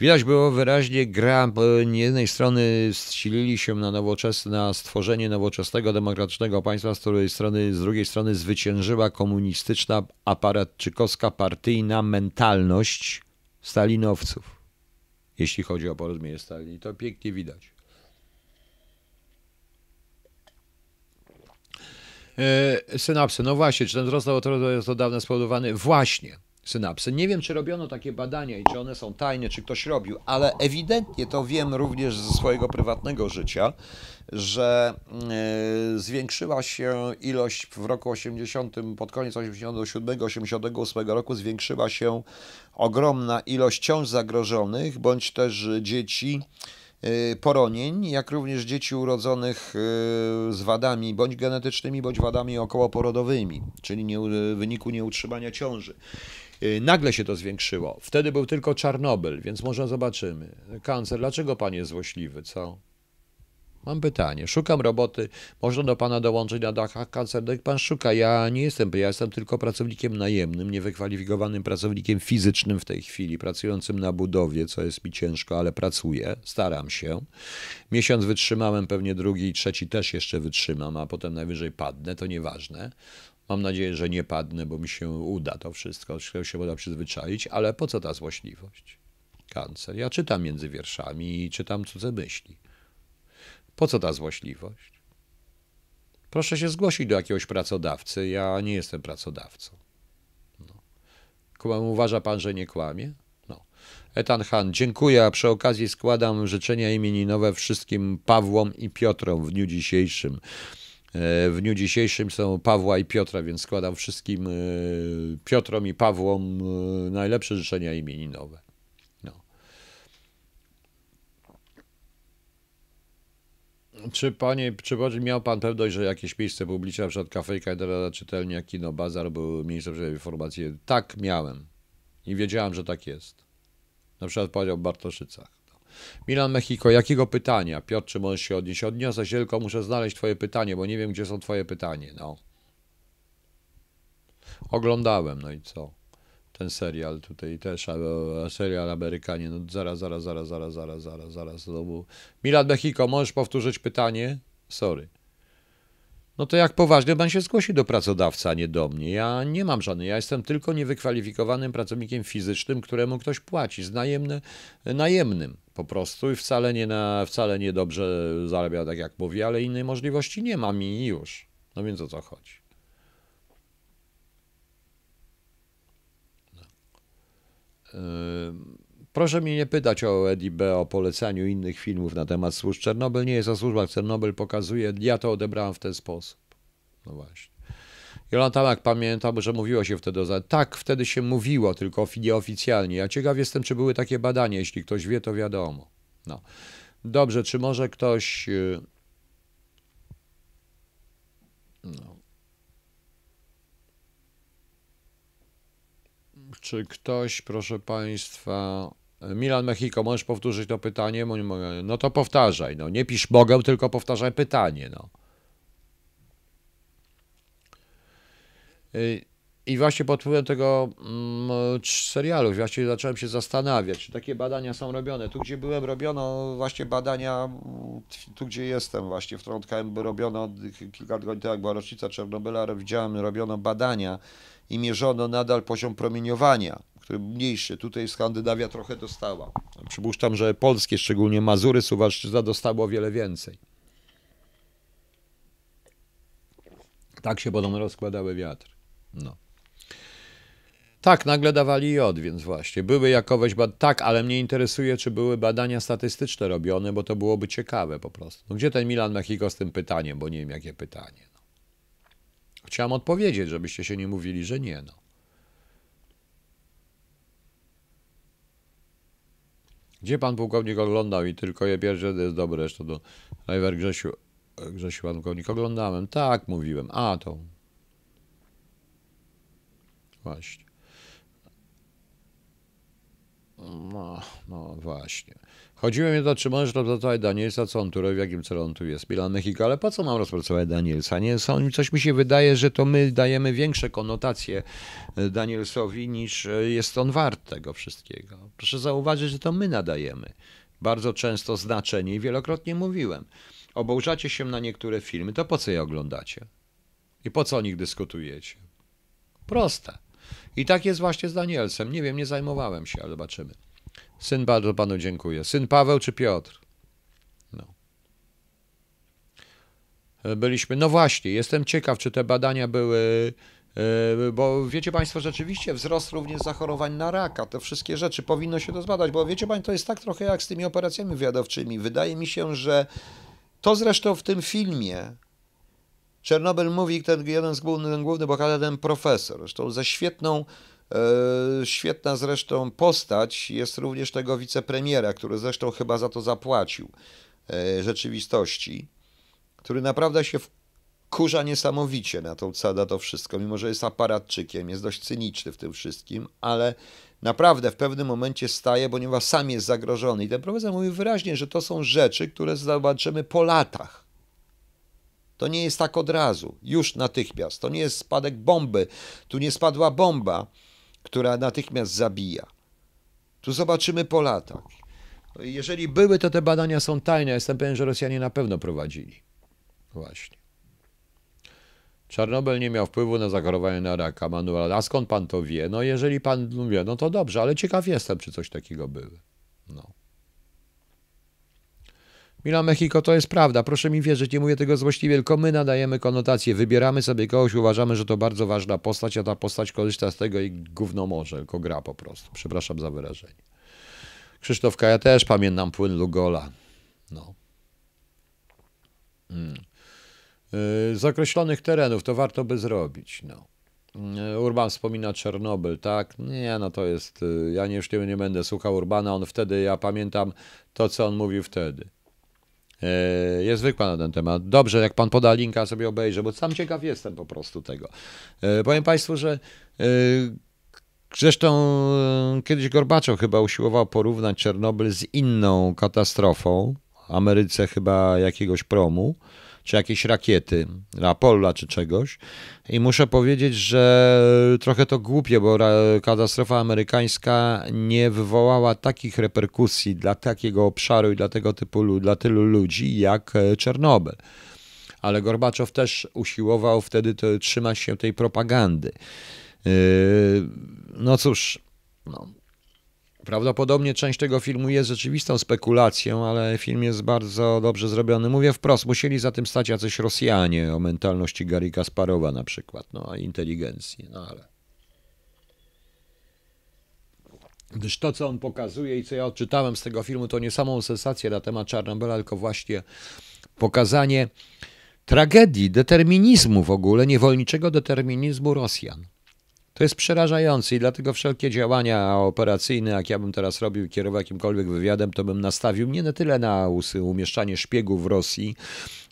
Speaker 1: Widać było wyraźnie gra, z jednej strony zsilili się na nowoczesne, na stworzenie nowoczesnego, demokratycznego państwa, z której strony, z drugiej strony zwyciężyła komunistyczna, aparatczykowska, partyjna mentalność stalinowców, jeśli chodzi o porozumienie Stalin. To pięknie widać. E, synapsy, no właśnie, czy ten wzrost jest od dawna spowodowany? Właśnie synapsy. Nie wiem, czy robiono takie badania i czy one są tajne, czy ktoś robił, ale ewidentnie to wiem również ze swojego prywatnego życia, że e, zwiększyła się ilość w roku 80, pod koniec 87, 88 roku zwiększyła się ogromna ilość ciąż zagrożonych, bądź też dzieci e, poronień, jak również dzieci urodzonych e, z wadami bądź genetycznymi, bądź wadami okołoporodowymi, czyli nie, w wyniku nieutrzymania ciąży. Y, nagle się to zwiększyło. Wtedy był tylko Czarnobyl, więc może zobaczymy. Kancer, dlaczego pan jest złośliwy, co? Mam pytanie. Szukam roboty. Można do pana dołączyć na dachach kancer. Jak pan szuka, ja nie jestem, ja jestem tylko pracownikiem najemnym, niewykwalifikowanym pracownikiem fizycznym w tej chwili, pracującym na budowie, co jest mi ciężko, ale pracuję, staram się. Miesiąc wytrzymałem, pewnie drugi i trzeci też jeszcze wytrzymam, a potem najwyżej padnę, to nieważne. Mam nadzieję, że nie padnę, bo mi się uda to wszystko, się uda przyzwyczaić, ale po co ta złośliwość? Kancer. Ja czytam między wierszami i czytam cudze myśli. Po co ta złośliwość? Proszę się zgłosić do jakiegoś pracodawcy. Ja nie jestem pracodawcą. No. Uważa pan, że nie kłamie? No. Etan Han, dziękuję, a przy okazji składam życzenia imieninowe wszystkim Pawłom i Piotrom w dniu dzisiejszym. W dniu dzisiejszym są Pawła i Piotra, więc składam wszystkim Piotrom i Pawłom najlepsze życzenia imieninowe. Czy panie, czy miał pan pewność, że jakieś miejsce publiczne, przykład kafejka, czytelnia, kino, bazar, były miejsce informacji? Tak, miałem. I wiedziałem, że tak jest. Na przykład powiedział w Bartoszycach. Milan Mexico, jakiego pytania? Piotr, czy możesz się odnieść? Odniosę się, tylko muszę znaleźć twoje pytanie, bo nie wiem, gdzie są twoje pytanie. No. Oglądałem, no i co? ten serial tutaj też, serial Amerykanie, no zaraz, zaraz, zaraz, zaraz, zaraz, zaraz, zaraz, znowu. Milan Mexico, możesz powtórzyć pytanie? Sorry. No to jak poważnie pan się zgłosi do pracodawcy, a nie do mnie. Ja nie mam żadnej, ja jestem tylko niewykwalifikowanym pracownikiem fizycznym, któremu ktoś płaci, z najemny, najemnym po prostu i wcale nie, na, wcale nie dobrze zarabia, tak jak mówię, ale innej możliwości nie mam i już. No więc o co chodzi? Proszę mnie nie pytać o Eddie o polecaniu innych filmów na temat służb. Czernobyl nie jest o służbach, Czernobyl pokazuje, ja to odebrałem w ten sposób. No właśnie. Jolanta jak pamiętam, że mówiło się wtedy o... Tak, wtedy się mówiło, tylko nieoficjalnie. Ja ciekaw jestem, czy były takie badania. Jeśli ktoś wie, to wiadomo. No. Dobrze, czy może ktoś... Y, no. Czy ktoś, proszę Państwa. Milan Mexico, możesz powtórzyć to pytanie? No to powtarzaj. No. Nie pisz mogę, tylko powtarzaj pytanie. No. I właśnie pod wpływem tego mm, serialu właściwie zacząłem się zastanawiać, czy takie badania są robione. Tu, gdzie byłem, robiono właśnie badania, tu, gdzie jestem właśnie w Trondheim, robiono kilka tygodni temu, jak była rocznica Czernobyla, widziałem, robiono badania i mierzono nadal poziom promieniowania, mniejszy. Tutaj Skandynawia trochę dostała. Przypuszczam, że polskie, szczególnie Mazury, Suwalszczyzna dostało wiele więcej. Tak się podobno rozkładały wiatry. No. Tak, nagle dawali jod, więc właśnie. Były jakoweś, tak, ale mnie interesuje, czy były badania statystyczne robione, bo to byłoby ciekawe po prostu. No, gdzie ten Milan Mexico z tym pytaniem, bo nie wiem, jakie pytanie. No. Chciałem odpowiedzieć, żebyście się nie mówili, że nie. No. Gdzie pan pułkownik oglądał i tylko je pierwsze jest dobre, jeszcze do Najwer Grzesiu, Grzesiu pułkownik oglądałem. Tak, mówiłem. A, to właśnie. No, no właśnie. Chodziło mi o to, czy możesz rozpracować Danielsa, co on tu robi, w jakim celu on tu jest. Milan Mexico, ale po co mam rozpracować Danielsa? Nie, są, coś mi się wydaje, że to my dajemy większe konotacje e, Danielsowi niż e, jest on wart tego wszystkiego. Proszę zauważyć, że to my nadajemy bardzo często znaczenie i wielokrotnie mówiłem. Obołżacie się na niektóre filmy, to po co je oglądacie? I po co o nich dyskutujecie? Proste. I tak jest właśnie z Danielsem. Nie wiem, nie zajmowałem się, ale zobaczymy. Syn bardzo panu dziękuję. Syn Paweł czy Piotr? No. E, byliśmy. No właśnie, jestem ciekaw, czy te badania były. E, bo wiecie Państwo, rzeczywiście wzrost również zachorowań na raka, te wszystkie rzeczy powinno się to zbadać, bo wiecie Państwo, to jest tak trochę jak z tymi operacjami wywiadowczymi. Wydaje mi się, że to zresztą w tym filmie Czernobyl mówi, ten jeden z głównych, ten główny bohater, ten profesor, zresztą ze świetną E, świetna zresztą postać jest również tego wicepremiera, który zresztą chyba za to zapłacił e, rzeczywistości, który naprawdę się kurza niesamowicie na to, na to wszystko, mimo że jest aparatczykiem, jest dość cyniczny w tym wszystkim, ale naprawdę w pewnym momencie staje, ponieważ sam jest zagrożony. I ten profesor mówi wyraźnie, że to są rzeczy, które zobaczymy po latach. To nie jest tak od razu, już natychmiast. To nie jest spadek bomby. Tu nie spadła bomba, która natychmiast zabija. Tu zobaczymy po latach. Jeżeli były, to te badania są tajne. Jestem pewien, że Rosjanie na pewno prowadzili. Właśnie. Czarnobyl nie miał wpływu na zachorowanie na raka, Manuel. A skąd pan to wie? No jeżeli pan wie, no to dobrze, ale ciekaw jestem, czy coś takiego były. No. Milan Mexico to jest prawda, proszę mi wierzyć, nie mówię tego złośliwie, tylko my nadajemy konotację, wybieramy sobie kogoś, uważamy, że to bardzo ważna postać, a ta postać korzysta z tego i gówno może, tylko gra po prostu. Przepraszam za wyrażenie. Krzysztofka, ja też pamiętam płyn Lugola. No. Hmm. z określonych terenów, to warto by zrobić. No. Urban wspomina Czernobyl, tak? Nie, no to jest. Ja nie, już nie, nie będę słuchał Urbana. On wtedy, ja pamiętam to, co on mówił wtedy. E, jest wykład na ten temat. Dobrze, jak pan poda linka, sobie obejrzę, bo sam ciekaw jestem po prostu tego. E, powiem państwu, że e, zresztą kiedyś Gorbaczow chyba usiłował porównać Czernobyl z inną katastrofą, Ameryce chyba jakiegoś promu czy jakieś rakiety, Apollo czy czegoś. I muszę powiedzieć, że trochę to głupie, bo katastrofa amerykańska nie wywołała takich reperkusji dla takiego obszaru i dla tego typu, dla tylu ludzi jak e, Czernobyl. Ale Gorbaczow też usiłował wtedy trzymać się tej propagandy. E, no cóż, no, Prawdopodobnie część tego filmu jest rzeczywistą spekulacją, ale film jest bardzo dobrze zrobiony. Mówię wprost, musieli za tym stać jacyś Rosjanie o mentalności Gary Kasparowa na przykład, no a inteligencji, no ale... Gdyż to, co on pokazuje i co ja odczytałem z tego filmu, to nie samą sensację na temat Czarnobyla, tylko właśnie pokazanie tragedii, determinizmu w ogóle, niewolniczego determinizmu Rosjan. To jest przerażające i dlatego wszelkie działania operacyjne, jak ja bym teraz robił, kierował jakimkolwiek wywiadem, to bym nastawił nie na tyle na umieszczanie szpiegów w Rosji,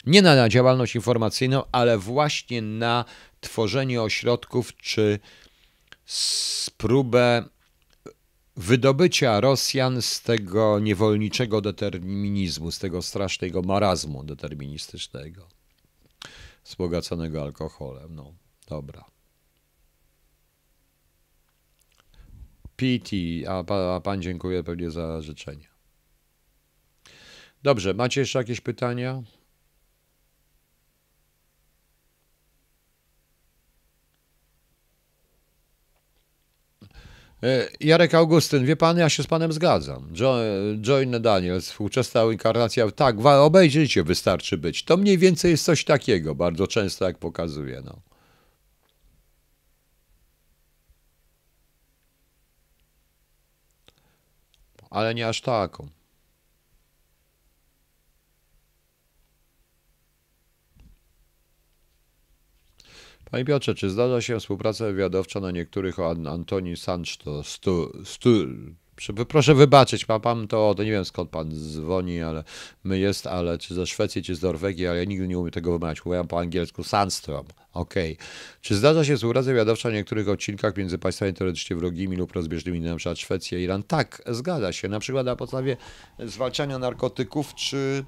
Speaker 1: nie na działalność informacyjną, ale właśnie na tworzenie ośrodków czy próbę wydobycia Rosjan z tego niewolniczego determinizmu, z tego strasznego marazmu deterministycznego, wzbogaconego alkoholem. No, dobra. PT, a, a pan dziękuję pewnie za życzenie. Dobrze, macie jeszcze jakieś pytania? E, Jarek Augustyn, wie pan, ja się z panem zgadzam. Join Daniels, współczesna inkarnacja, tak, obejrzyjcie, wystarczy być. To mniej więcej jest coś takiego, bardzo często jak pokazuje. No. Ale nie aż taką. Panie Piotrze, czy zdarza się współpraca wywiadowcza na niektórych o Antoni Sancho stu, stu, Proszę wybaczyć, ma pan to, to nie wiem skąd pan dzwoni, ale my jest, ale czy ze Szwecji, czy z Norwegii, ale ja nigdy nie umiem tego wymawiać. Mówiłem po angielsku Sandstrom. Okej. Okay. Czy zdarza się współpraca wywiadowcza na niektórych odcinkach między państwami teoretycznie wrogimi lub rozbieżnymi, na przykład Szwecja Iran? Tak, zgadza się. Na przykład na podstawie zwalczania narkotyków, czy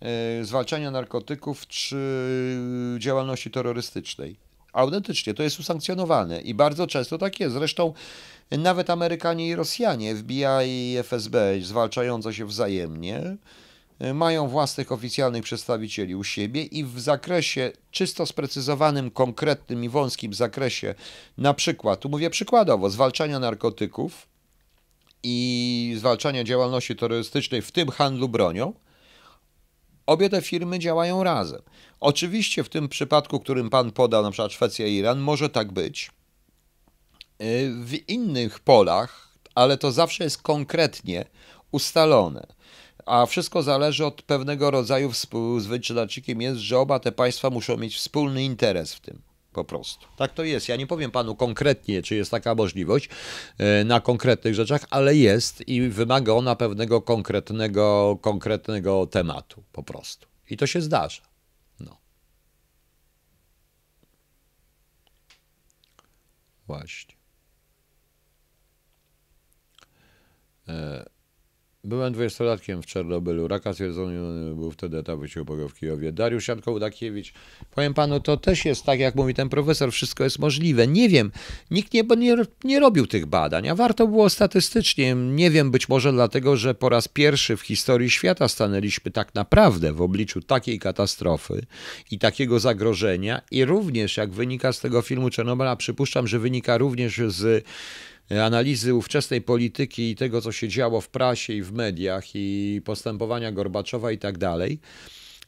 Speaker 1: e, zwalczania narkotyków, czy działalności terrorystycznej. Autentycznie, to jest usankcjonowane i bardzo często tak jest. Zresztą nawet Amerykanie i Rosjanie, FBI i FSB, zwalczające się wzajemnie, mają własnych oficjalnych przedstawicieli u siebie i w zakresie czysto sprecyzowanym, konkretnym i wąskim zakresie, na przykład, tu mówię przykładowo, zwalczania narkotyków i zwalczania działalności terrorystycznej, w tym handlu bronią, obie te firmy działają razem. Oczywiście w tym przypadku, którym pan podał, na przykład Szwecja i Iran, może tak być, Y, w innych polach, ale to zawsze jest konkretnie ustalone. A wszystko zależy od pewnego rodzaju współzwyczynaczykiem jest, że oba te państwa muszą mieć wspólny interes w tym. Po prostu. Tak to jest. Ja nie powiem panu konkretnie, czy jest taka możliwość y, na konkretnych rzeczach, ale jest i wymaga ona pewnego konkretnego, konkretnego tematu. Po prostu. I to się zdarza. No. Właśnie. E, byłem dwudziestolatkiem w Czernobylu. Raka stwierdzony był wtedy etap wysiłku w Kijowie. Dariusz Janko-Udakiewicz. Powiem panu, to też jest tak, jak mówi ten profesor, wszystko jest możliwe. Nie wiem, nikt nie, nie, nie robił tych badań, a warto było statystycznie. Nie wiem, być może dlatego, że po raz pierwszy w historii świata stanęliśmy tak naprawdę w obliczu takiej katastrofy i takiego zagrożenia i również, jak wynika z tego filmu Czernobyla, przypuszczam, że wynika również z analizy ówczesnej polityki i tego, co się działo w prasie i w mediach i postępowania Gorbaczowa i tak dalej,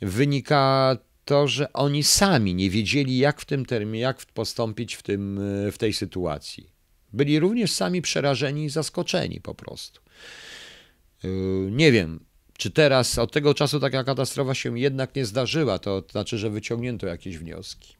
Speaker 1: wynika to, że oni sami nie wiedzieli, jak w tym terminie, jak postąpić w, tym, w tej sytuacji. Byli również sami przerażeni i zaskoczeni po prostu. Yy, nie wiem, Czy teraz, od tego czasu taka katastrofa się jednak nie zdarzyła, to znaczy, że wyciągnięto jakieś wnioski.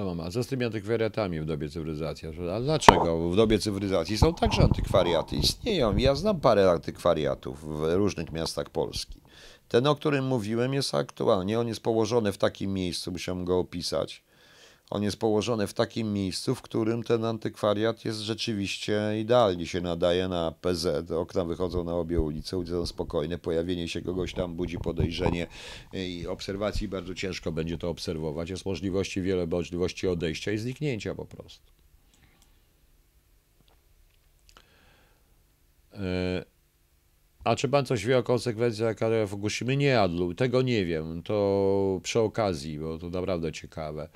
Speaker 1: Co mama? Co z tymi antykwariatami w dobie cywilizacji? A dlaczego w dobie cywilizacji są także antykwariaty? Istnieją. Ja znam parę antykwariatów w różnych miastach Polski. Ten, o którym mówiłem, jest aktualnie. On jest położony w takim miejscu, musiałem go opisać. On jest położony w takim miejscu, w którym ten antykwariat jest rzeczywiście idealnie się nadaje na PZ. Okna wychodzą na obie ulice, ulice są spokojne. Pojawienie się kogoś tam budzi podejrzenie i obserwacji bardzo ciężko będzie to obserwować. Jest możliwości, wiele możliwości odejścia i zniknięcia po prostu. E, a czy pan coś wie o konsekwencjach kary Fukushimy? Nie, Adlu, tego nie wiem. To przy okazji, bo to naprawdę ciekawe.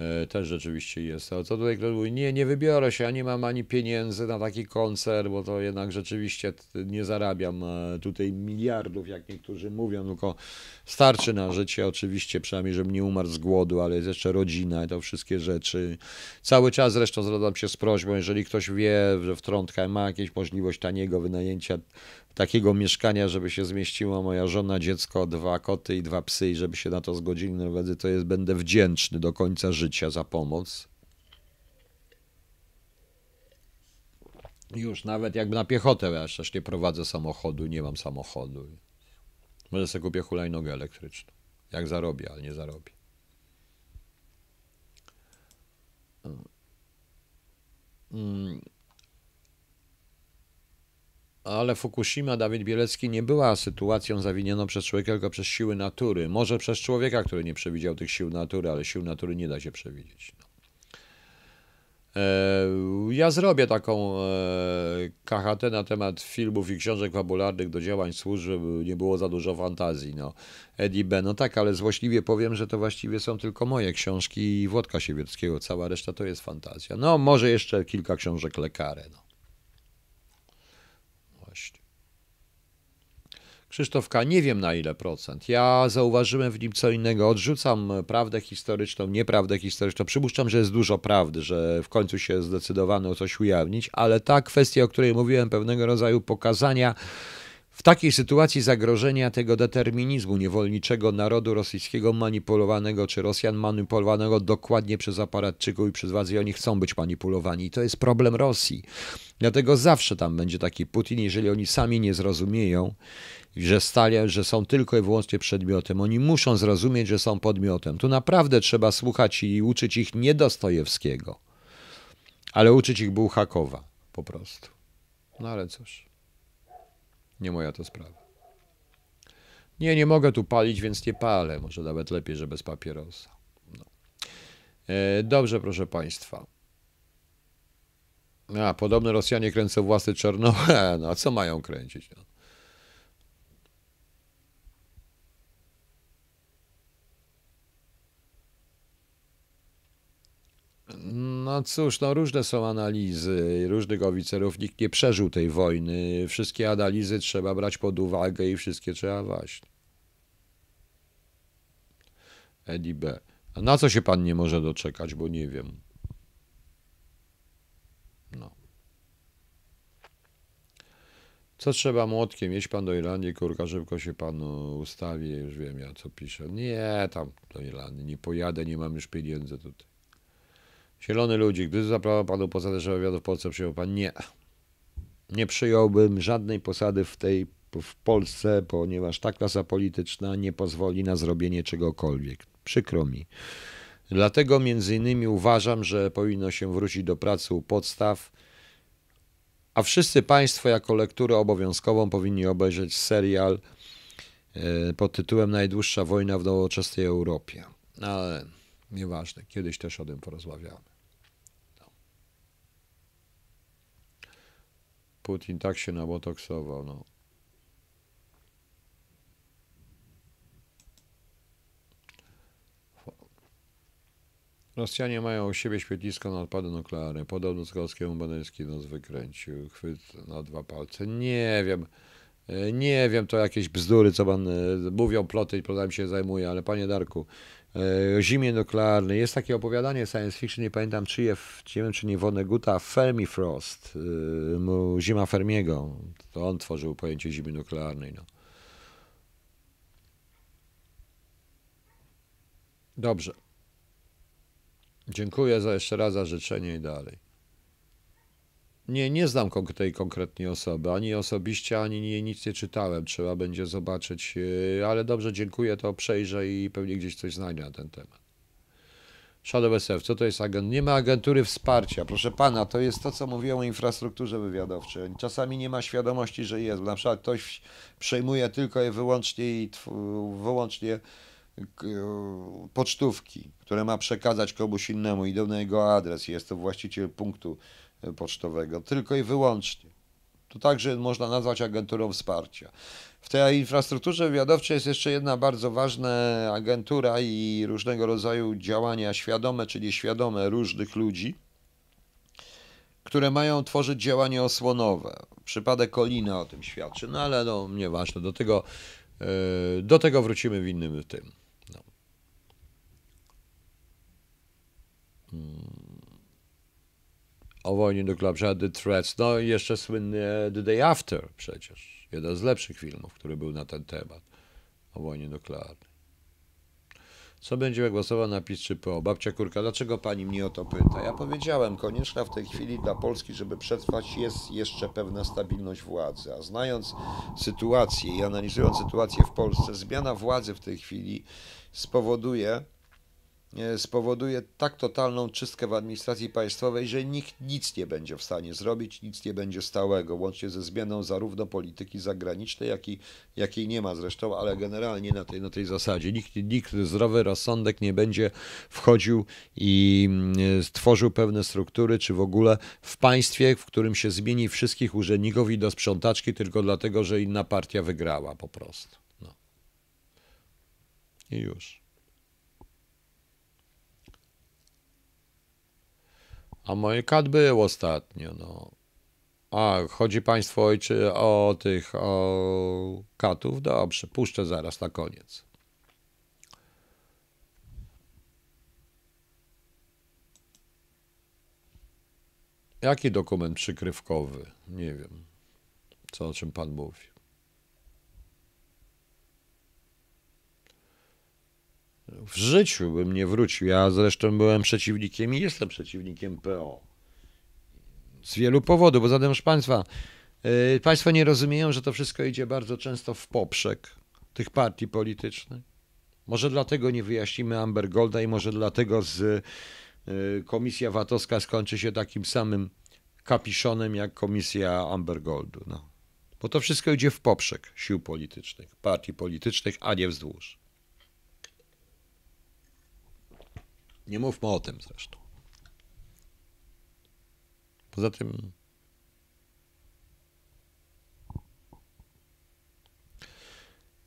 Speaker 1: E, też rzeczywiście jest. A co tutaj ktoś mówi, nie, nie wybiorę się, ja nie mam ani pieniędzy na taki koncert, bo to jednak rzeczywiście nie zarabiam e, tutaj miliardów, jak niektórzy mówią, tylko starczy na życie oczywiście, przynajmniej, żebym nie umarł z głodu, ale jest jeszcze rodzina i to wszystkie rzeczy. Cały czas zresztą zwracam się z prośbą, jeżeli ktoś wie, że w Trądka ma jakieś możliwość taniego wynajęcia takiego mieszkania, żeby się zmieściła moja żona, dziecko, dwa koty i dwa psy i żeby się na to zgodzili, no wtedy to jest, będę wdzięczny do końca życia za pomoc. Już nawet jakby na piechotę, ja też nie prowadzę samochodu, nie mam samochodu. Może sobie kupię hulajnogę elektryczną. Jak zarobię, ale nie zarobię. Mm. Ale Fukushima, Dawid Bielecki, nie była sytuacją zawinioną przez człowieka, tylko przez siły natury. Może przez człowieka, który nie przewidział tych sił natury, ale sił natury nie da się przewidzieć. No. E, ja zrobię taką e, KHT na temat filmów i książek fabularnych do działań służb, żeby nie było za dużo fantazji. No. Eddie B. No tak, ale złośliwie powiem, że to właściwie są tylko moje książki i Włodka Siewierskiego. Cała reszta to jest fantazja. No, może jeszcze kilka książek lekare. No. Krzysztofka, nie wiem na ile procent. Ja zauważyłem w nim co innego. Odrzucam prawdę historyczną, nieprawdę historyczną. Przypuszczam, że jest dużo prawdy, że w końcu się zdecydowano coś ujawnić, ale ta kwestia, o której mówiłem, pewnego rodzaju pokazania w takiej sytuacji zagrożenia tego determinizmu niewolniczego narodu rosyjskiego manipulowanego, czy Rosjan manipulowanego dokładnie przez aparatczyków i przez władze, i oni chcą być manipulowani. I to jest problem Rosji. Dlatego zawsze tam będzie taki Putin, jeżeli oni sami nie zrozumieją, że, stali, że są tylko i wyłącznie przedmiotem. Oni muszą zrozumieć, że są podmiotem. Tu naprawdę trzeba słuchać i uczyć ich nie Dostojewskiego, ale uczyć ich Bułhakowa po prostu. No ale cóż, nie moja to sprawa. Nie, nie mogę tu palić, więc nie palę. Może nawet lepiej, że bez papierosa. No. E, dobrze, proszę Państwa. A, podobno Rosjanie kręcą własny Czarnobyl. [laughs] No, a co mają kręcić? No. No cóż, no różne są analizy różnych oficerów. Nikt nie przeżył tej wojny. Wszystkie analizy trzeba brać pod uwagę i wszystkie trzeba właśnie. Eddie B. A na co się pan nie może doczekać, bo nie wiem. No. Co trzeba młotkiem? Jeść pan do Irlandii, kurka, szybko się pan ustawi, już wiem ja co piszę. Nie, tam do Irlandii nie pojadę, nie mam już pieniędzy tutaj. Zielony ludzi, gdy zaprawa panu posadę wywiadu w Polsce, przyjął pan? Nie. Nie przyjąłbym żadnej posady w tej w Polsce, ponieważ ta klasa polityczna nie pozwoli na zrobienie czegokolwiek. Przykro mi. Dlatego między innymi uważam, że powinno się wrócić do pracy u podstaw, a wszyscy Państwo jako lekturę obowiązkową powinni obejrzeć serial e, pod tytułem Najdłuższa wojna w nowoczesnej Europie. Ale nieważne, kiedyś też o tym porozmawiamy. Putin tak się nabotoksował. No. Rosjanie mają u siebie świetlisko na odpady nuklearne. Podobno Skockiemu Badyński nos wykręcił. Chwyt na dwa palce. Nie wiem. Nie wiem, to jakieś bzdury, co pan e, mówią, ploty i plotami się zajmuje, ale panie Darku, o zimie nuklearnej. Jest takie opowiadanie science fiction, nie pamiętam czyje, nie wiem czy nie Woneguta, Fermi Frost, Zima Fermiego. To on tworzył pojęcie zimy nuklearnej. No. Dobrze. Dziękuję za jeszcze raz za życzenie i dalej. Nie, nie znam tej konkretnej osoby, ani osobiście, ani nie, nic nie czytałem. Trzeba będzie zobaczyć, e, ale dobrze, dziękuję, to przejrzę i pewnie gdzieś coś znajdę na ten temat. Shadow SF, co to jest agent? Nie ma agentury wsparcia. Proszę pana, to jest to, co mówiłem o infrastrukturze wywiadowczej. Czasami nie ma świadomości, że jest. Na przykład ktoś przejmuje tylko i wyłącznie, i wyłącznie pocztówki, które ma przekazać komuś innemu, idą na jego adres, jest to właściciel punktu pocztowego, tylko i wyłącznie. To także można nazwać agenturą wsparcia. W tej infrastrukturze wywiadowczej jest jeszcze jedna bardzo ważna agentura i różnego rodzaju działania świadome czy nieświadome różnych ludzi, które mają tworzyć działanie osłonowe. Przypadek Kolina o tym świadczy, no ale no nieważne, do tego, e, do tego wrócimy w innym tym. O wojnie nuklearnej, The Threats, no i jeszcze słynny The Day After przecież, jeden z lepszych filmów, który był na ten temat, o wojnie nuklearnej. Co będzie głosował na PiS czy PO? Babcia Kurka, dlaczego pani mnie o to pyta? Ja powiedziałem, konieczna w tej chwili dla Polski, żeby przetrwać, jest jeszcze pewna stabilność władzy. A znając sytuację i analizując sytuację w Polsce, zmiana władzy w tej chwili spowoduje, E, spowoduje tak totalną czystkę w administracji państwowej, że nikt nic nie będzie w stanie zrobić, nic nie będzie stałego, łącznie ze zmianą zarówno polityki zagranicznej, jak i, jakiej nie ma zresztą, ale generalnie na tej, na tej zasadzie. Nikt, nikt zdrowy rozsądek nie będzie wchodził i mm, stworzył pewne struktury, czy w ogóle w państwie, w którym się zmieni wszystkich urzędników i do sprzątaczki tylko dlatego, że inna partia wygrała po prostu. No. I już. A moje kat był ostatnio, no. A, chodzi Państwo ojczy o tych, o katów? Dobrze, puszczę zaraz na koniec. Jaki dokument przykrywkowy? Nie wiem, co o czym Pan mówi. W życiu bym nie wrócił. Ja zresztą byłem przeciwnikiem i jestem przeciwnikiem PO. Z wielu powodów, bo zatem, proszę Państwa, yy, Państwo nie rozumieją, że to wszystko idzie bardzo często w poprzek tych partii politycznych. Może dlatego nie wyjaśnimy Amber Golda i może dlatego z, yy, komisja VAT-owska skończy się takim samym kapiszonem jak komisja Amber Goldu. No. Bo to wszystko idzie w poprzek sił politycznych, partii politycznych, a nie wzdłuż. Nie mówmy o tym zresztą. Poza tym.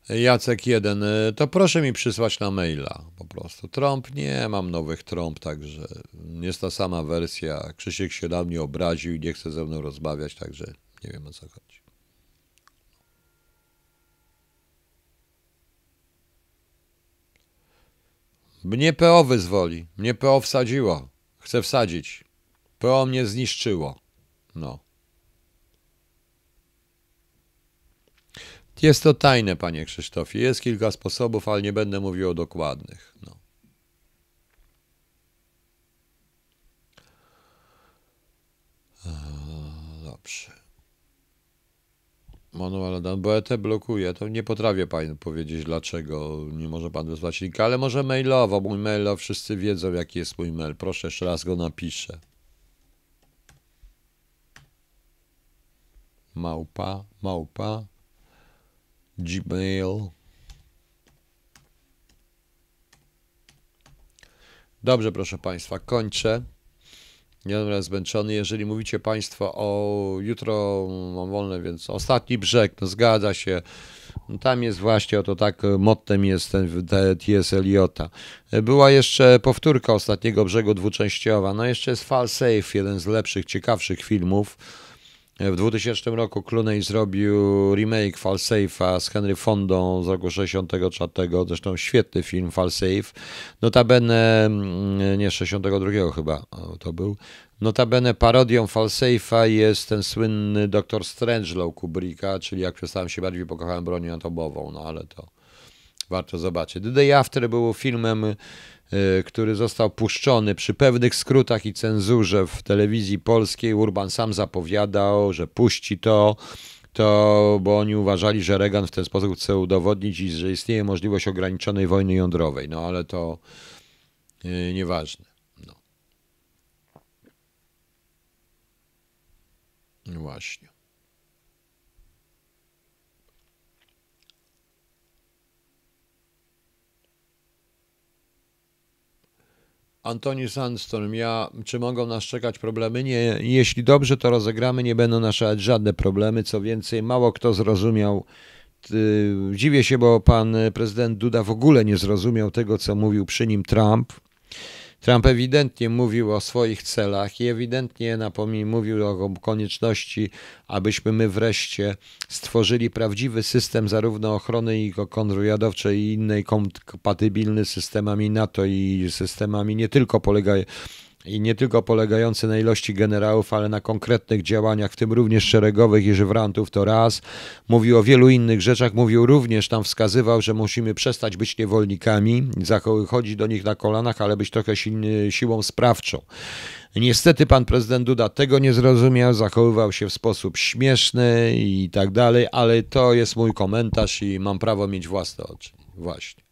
Speaker 1: Jacek 1, to proszę mi przysłać na maila po prostu. Trąb nie mam nowych trąb, także jest ta sama wersja. Krzysiek się na mnie obraził i nie chce ze mną rozmawiać, także nie wiem o co chodzi. Mnie PO wyzwoli. Mnie PO wsadziło. Chcę wsadzić. PO mnie zniszczyło. No. Jest to tajne, panie Krzysztofie. Jest kilka sposobów, ale nie będę mówił o dokładnych. No. Dobrze. Manuel Dan, bo ET blokuje, to nie potrafię Panu powiedzieć dlaczego nie może Pan wysłać linka, ale może mailowo, mój mail, wszyscy wiedzą jaki jest mój mail, proszę jeszcze raz go napiszę. Małpa, małpa, gmail. Dobrze, proszę Państwa, kończę. Nie będę zmęczony. Jeżeli mówicie Państwo o jutro mam wolne, więc ostatni brzeg, no zgadza się. No tam jest właśnie, oto tak mottem jest ten T.S. Eliota. Była jeszcze powtórka ostatniego brzegu dwuczęściowa. No jeszcze jest Fall Safe, jeden z lepszych, ciekawszych filmów. W 2000 roku Clooney zrobił remake Falsafe'a z Henry Fondą z roku 64, zresztą świetny film Falsafe. Notabene, mm, nie 62 chyba to był. Notabene parodią Falsafe'a jest ten słynny Doktor Strangelove Kubricka, czyli jak przestałem się bardziej pokochałem bronią atomową, no ale to warto zobaczyć. The Day After był filmem który został puszczony przy pewnych skrótach i cenzurze w telewizji polskiej. Urban sam zapowiadał, że puści to, to bo oni uważali, że Reagan w ten sposób chce udowodnić, że istnieje możliwość ograniczonej wojny jądrowej. No ale to yy, nieważne. No. Właśnie. Antoni Sandstorm, ja, czy mogą nas czekać problemy? Nie, jeśli dobrze to rozegramy, nie będą nas czekać żadne problemy. Co więcej, mało kto zrozumiał. Dziwię się, bo pan prezydent Duda w ogóle nie zrozumiał tego, co mówił przy nim Trump. Trump ewidentnie mówił o swoich celach i ewidentnie napomnij, mówił o konieczności, abyśmy my wreszcie stworzyli prawdziwy system zarówno ochrony i kontrwywiadowczej i innej kompatybilny z systemami NATO i systemami nie tylko polegającymi i nie tylko polegający na ilości generałów, ale na konkretnych działaniach, w tym również szeregowych i żywrantów, to raz. Mówił o wielu innych rzeczach, mówił również, tam wskazywał, że musimy przestać być niewolnikami, chodzić do nich na kolanach, ale być trochę silny, siłą sprawczą. Niestety pan prezydent Duda tego nie zrozumiał, zachowywał się w sposób śmieszny i tak dalej, ale to jest mój komentarz i mam prawo mieć własne oczy. Właśnie.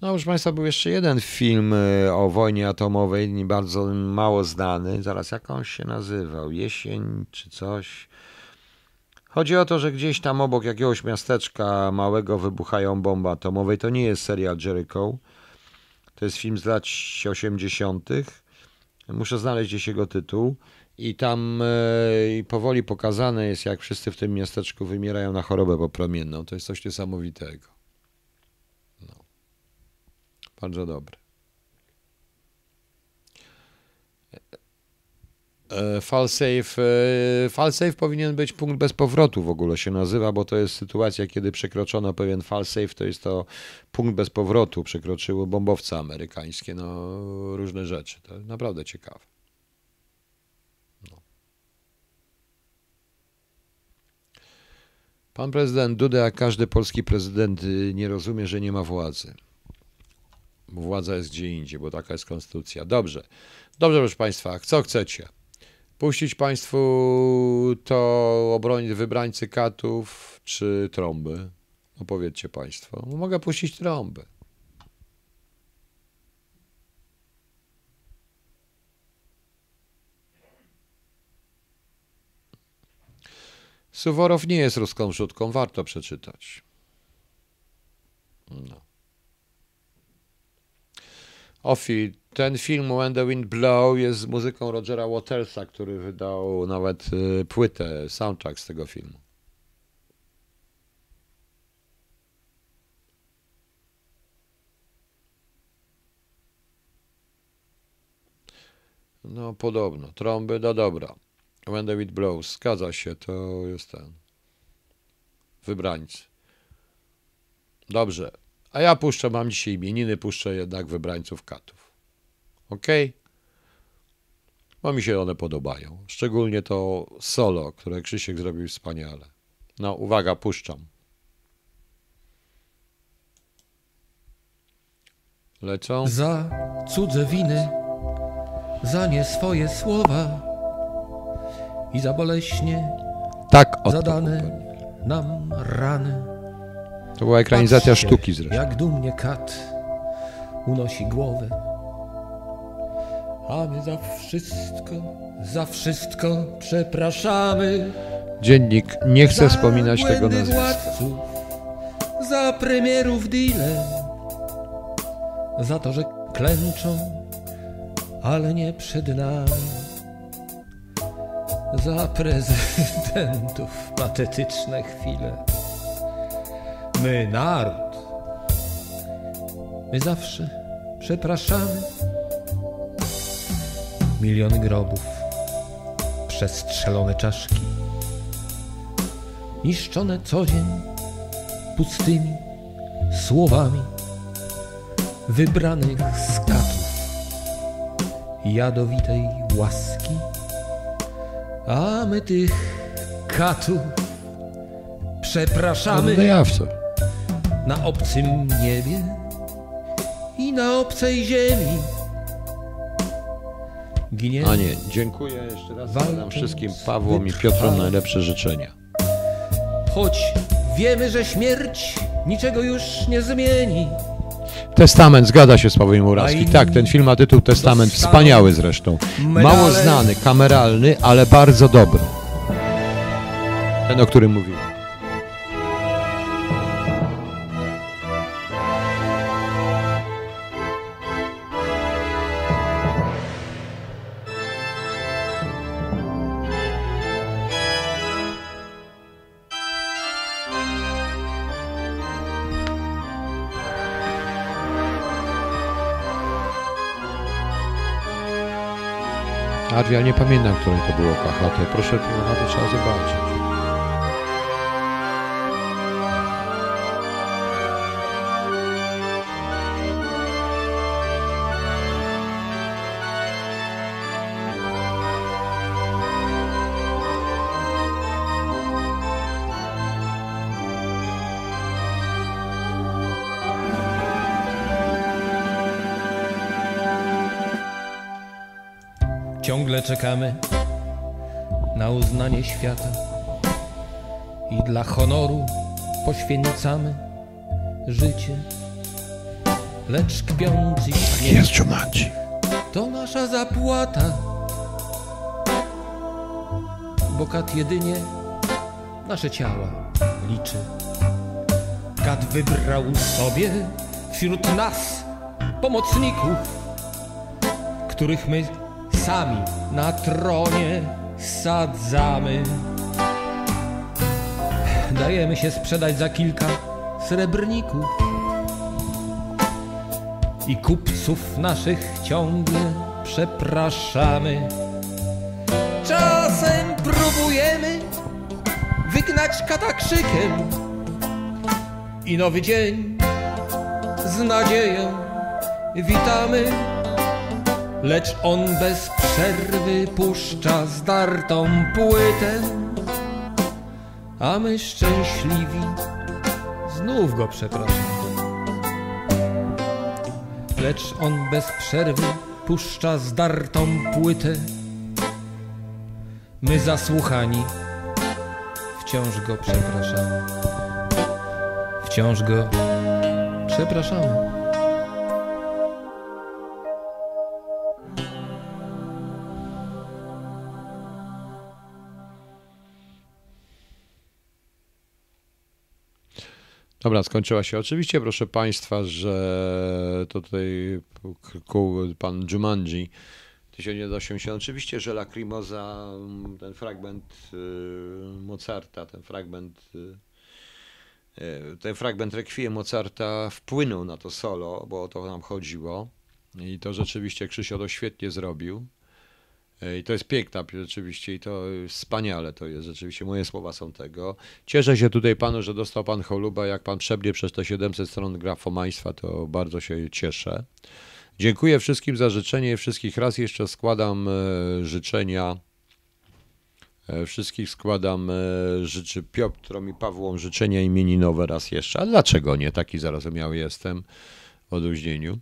Speaker 1: No, proszę Państwa, był jeszcze jeden film e, o wojnie atomowej, bardzo mało znany. Zaraz, jak on się nazywał? Jesień czy coś? Chodzi o to, że gdzieś tam obok jakiegoś miasteczka małego wybuchają bomby atomowe. To nie jest serial Jericho. To jest film z lat 80. Muszę znaleźć gdzieś jego tytuł. I tam e, powoli pokazane jest, jak wszyscy w tym miasteczku wymierają na chorobę popromienną. To jest coś niesamowitego. Bardzo dobry. E, Falsafe, e, falsafe powinien być punkt bez powrotu w ogóle się nazywa, bo to jest sytuacja, kiedy przekroczono pewien falsafe, to jest to punkt bez powrotu, przekroczyły bombowce amerykańskie, no różne rzeczy. To naprawdę ciekawe. No. Pan prezydent Duda, jak każdy polski prezydent, y, nie rozumie, że nie ma władzy władza jest gdzie indziej, bo taka jest konstytucja. Dobrze, dobrze, proszę Państwa, co chcecie? Puścić Państwu to obronić wybrańcy katów czy trąby? Opowiedzcie Państwo. Mogę puścić trąby. Suworow nie jest ruską rzutką, warto przeczytać. No. Ofi, ten film When the Wind Blow jest z muzyką Rogera Watersa, który wydał nawet y, płytę, soundtrack z tego filmu. No podobno. Trąby, no dobra. When the Wind Blows, zgadza się, to jest ten. Wybrańcy. Dobrze. A ja puszczę, mam dzisiaj imieniny, puszczę jednak wybrańców katów. Ok? Bo mi się one podobają. Szczególnie to solo, które Krzysiek zrobił wspaniale. No, uwaga, puszczam. Lecą.
Speaker 2: Za cudze winy, za nie swoje słowa i za boleśnie
Speaker 1: tak,
Speaker 2: zadane nam rany
Speaker 1: to była ekranizacja Patrzcie, sztuki zresztą.
Speaker 2: Jak dumnie kat unosi głowę. A my za wszystko, za wszystko przepraszamy.
Speaker 1: Dziennik nie chce wspominać tego nazwiska.
Speaker 2: Władców, za premierów deale, za to, że klęczą, ale nie przed nami. Za prezydentów [laughs] patetyczne chwile My naród. My zawsze przepraszamy. Miliony grobów, przestrzelone czaszki, niszczone co dzień pustymi słowami wybranych skatów jadowitej łaski, a my tych katów przepraszamy
Speaker 1: Dejawco.
Speaker 2: Na obcym niebie i na obcej ziemi. Ginie
Speaker 1: A nie, dziękuję jeszcze raz składam wszystkim Pawłom i. Piotrom najlepsze życzenia.
Speaker 2: choć wiemy, że śmierć niczego już nie zmieni.
Speaker 1: Testament, zgadza się z Pawłem Murawski.
Speaker 2: A
Speaker 1: Tak, ten film ma tytuł Testament, wspaniały zresztą. Mało znany, kameralny, ale bardzo dobry. Ten, o którym mówiłem. Adria, nie pamiętam, które to było KHT. Proszę, KHT trzeba zobaczyć.
Speaker 2: Czekamy na uznanie świata i dla honoru poświęcamy życie. Lecz kpiący śmiech
Speaker 1: Jumanji.
Speaker 2: to nasza zapłata, bo kat jedynie nasze ciała liczy. Kat wybrał sobie wśród nas pomocników, których my sami na tronie sadzamy. Dajemy się sprzedać za kilka srebrników i kupców naszych ciągle przepraszamy. Czasem próbujemy wygnać katakrzykiem i nowy dzień z nadzieją witamy. Lecz on bez przerwy puszcza zdartą płytę, a my szczęśliwi znów go przepraszamy. Lecz on bez przerwy puszcza zdartą płytę. My zasłuchani wciąż go przepraszamy. Wciąż go przepraszamy.
Speaker 1: Dobra, skończyła się. Oczywiście, proszę Państwa, że tutaj ku- pan Jumanji 1980. Oczywiście, że Lacrimosa, ten fragment y, Mozarta, ten fragment y, y, ten fragment Requiem Mozarta wpłynął na to solo, bo o to nam chodziło. I to rzeczywiście Krzysio to świetnie zrobił. I to jest piękna rzeczywiście i to wspaniale to jest rzeczywiście. Moje słowa są tego. Cieszę się tutaj panu, że dostał pan choluba. Jak pan przebiegł przez te 700 stron grafomaństwa, to bardzo się cieszę. Dziękuję wszystkim za życzenie. Wszystkich raz jeszcze składam e, życzenia. E, Wszystkich składam e, życzy Piotrom i Pawłom życzenia imieninowe raz jeszcze. A dlaczego nie? Taki zarozumiały jestem w odluźnieniu.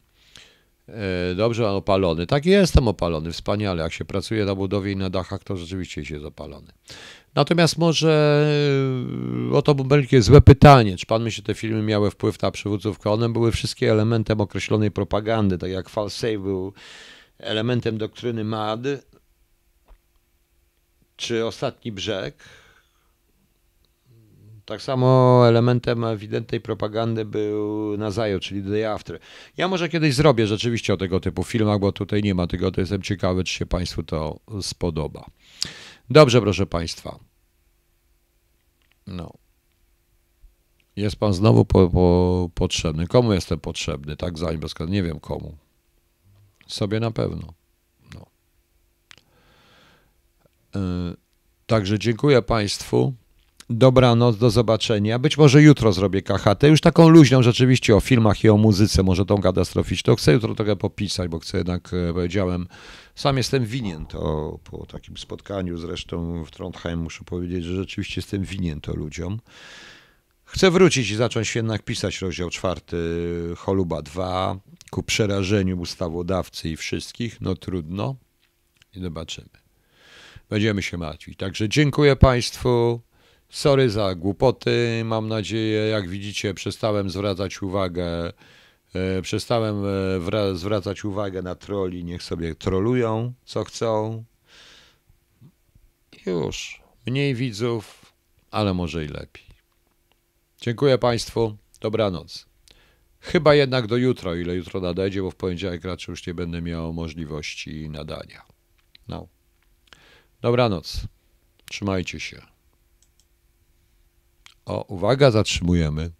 Speaker 1: E, Dobrze, opalony. Tak, jestem opalony, wspaniale. Jak się pracuje na budowie i na dachach, to rzeczywiście się jest opalony. Natomiast może e, oto bąbelkie złe pytanie. Czy pan myśli, że te filmy miały wpływ na przywódców? One były wszystkie elementem określonej propagandy, tak jak Falsey był elementem doktryny MAD, czy Ostatni Brzeg. Tak samo elementem ewidentnej propagandy był Nazajo, czyli The After. Ja może kiedyś zrobię rzeczywiście o tego typu filmach, bo tutaj nie ma tego, to jestem ciekawy, czy się Państwu to spodoba. Dobrze, proszę Państwa. No. Jest pan znowu po, po, potrzebny. Komu jestem potrzebny? Tak, zanim Nie wiem komu. Sobie na pewno. No. Yy, także dziękuję Państwu. Dobranoc, do zobaczenia. Być może jutro zrobię KHT, już taką luźną rzeczywiście o filmach i o muzyce, może tą katastroficzną. Chcę jutro trochę popisać, bo chcę jednak, e, powiedziałem, sam jestem winien to po takim spotkaniu zresztą w Trondheim muszę powiedzieć, że rzeczywiście jestem winien to ludziom. Chcę wrócić i zacząć jednak pisać rozdział czwarty Choluba 2 ku przerażeniu ustawodawcy i wszystkich. No trudno i zobaczymy. Będziemy się martwić. Także dziękuję Państwu. Sorry za głupoty. Mam nadzieję, jak widzicie, przestałem zwracać uwagę. E, przestałem e, zwracać uwagę na troli. Niech sobie trolują, co chcą. Już. Mniej widzów, ale może i lepiej. Dziękuję Państwu. Dobranoc. Chyba jednak do jutra, ile jutro nadejdzie, bo w poniedziałek raczej już nie będę miał możliwości nadania. No. Dobranoc. Trzymajcie się. O, uwaga, zatrzymujemy.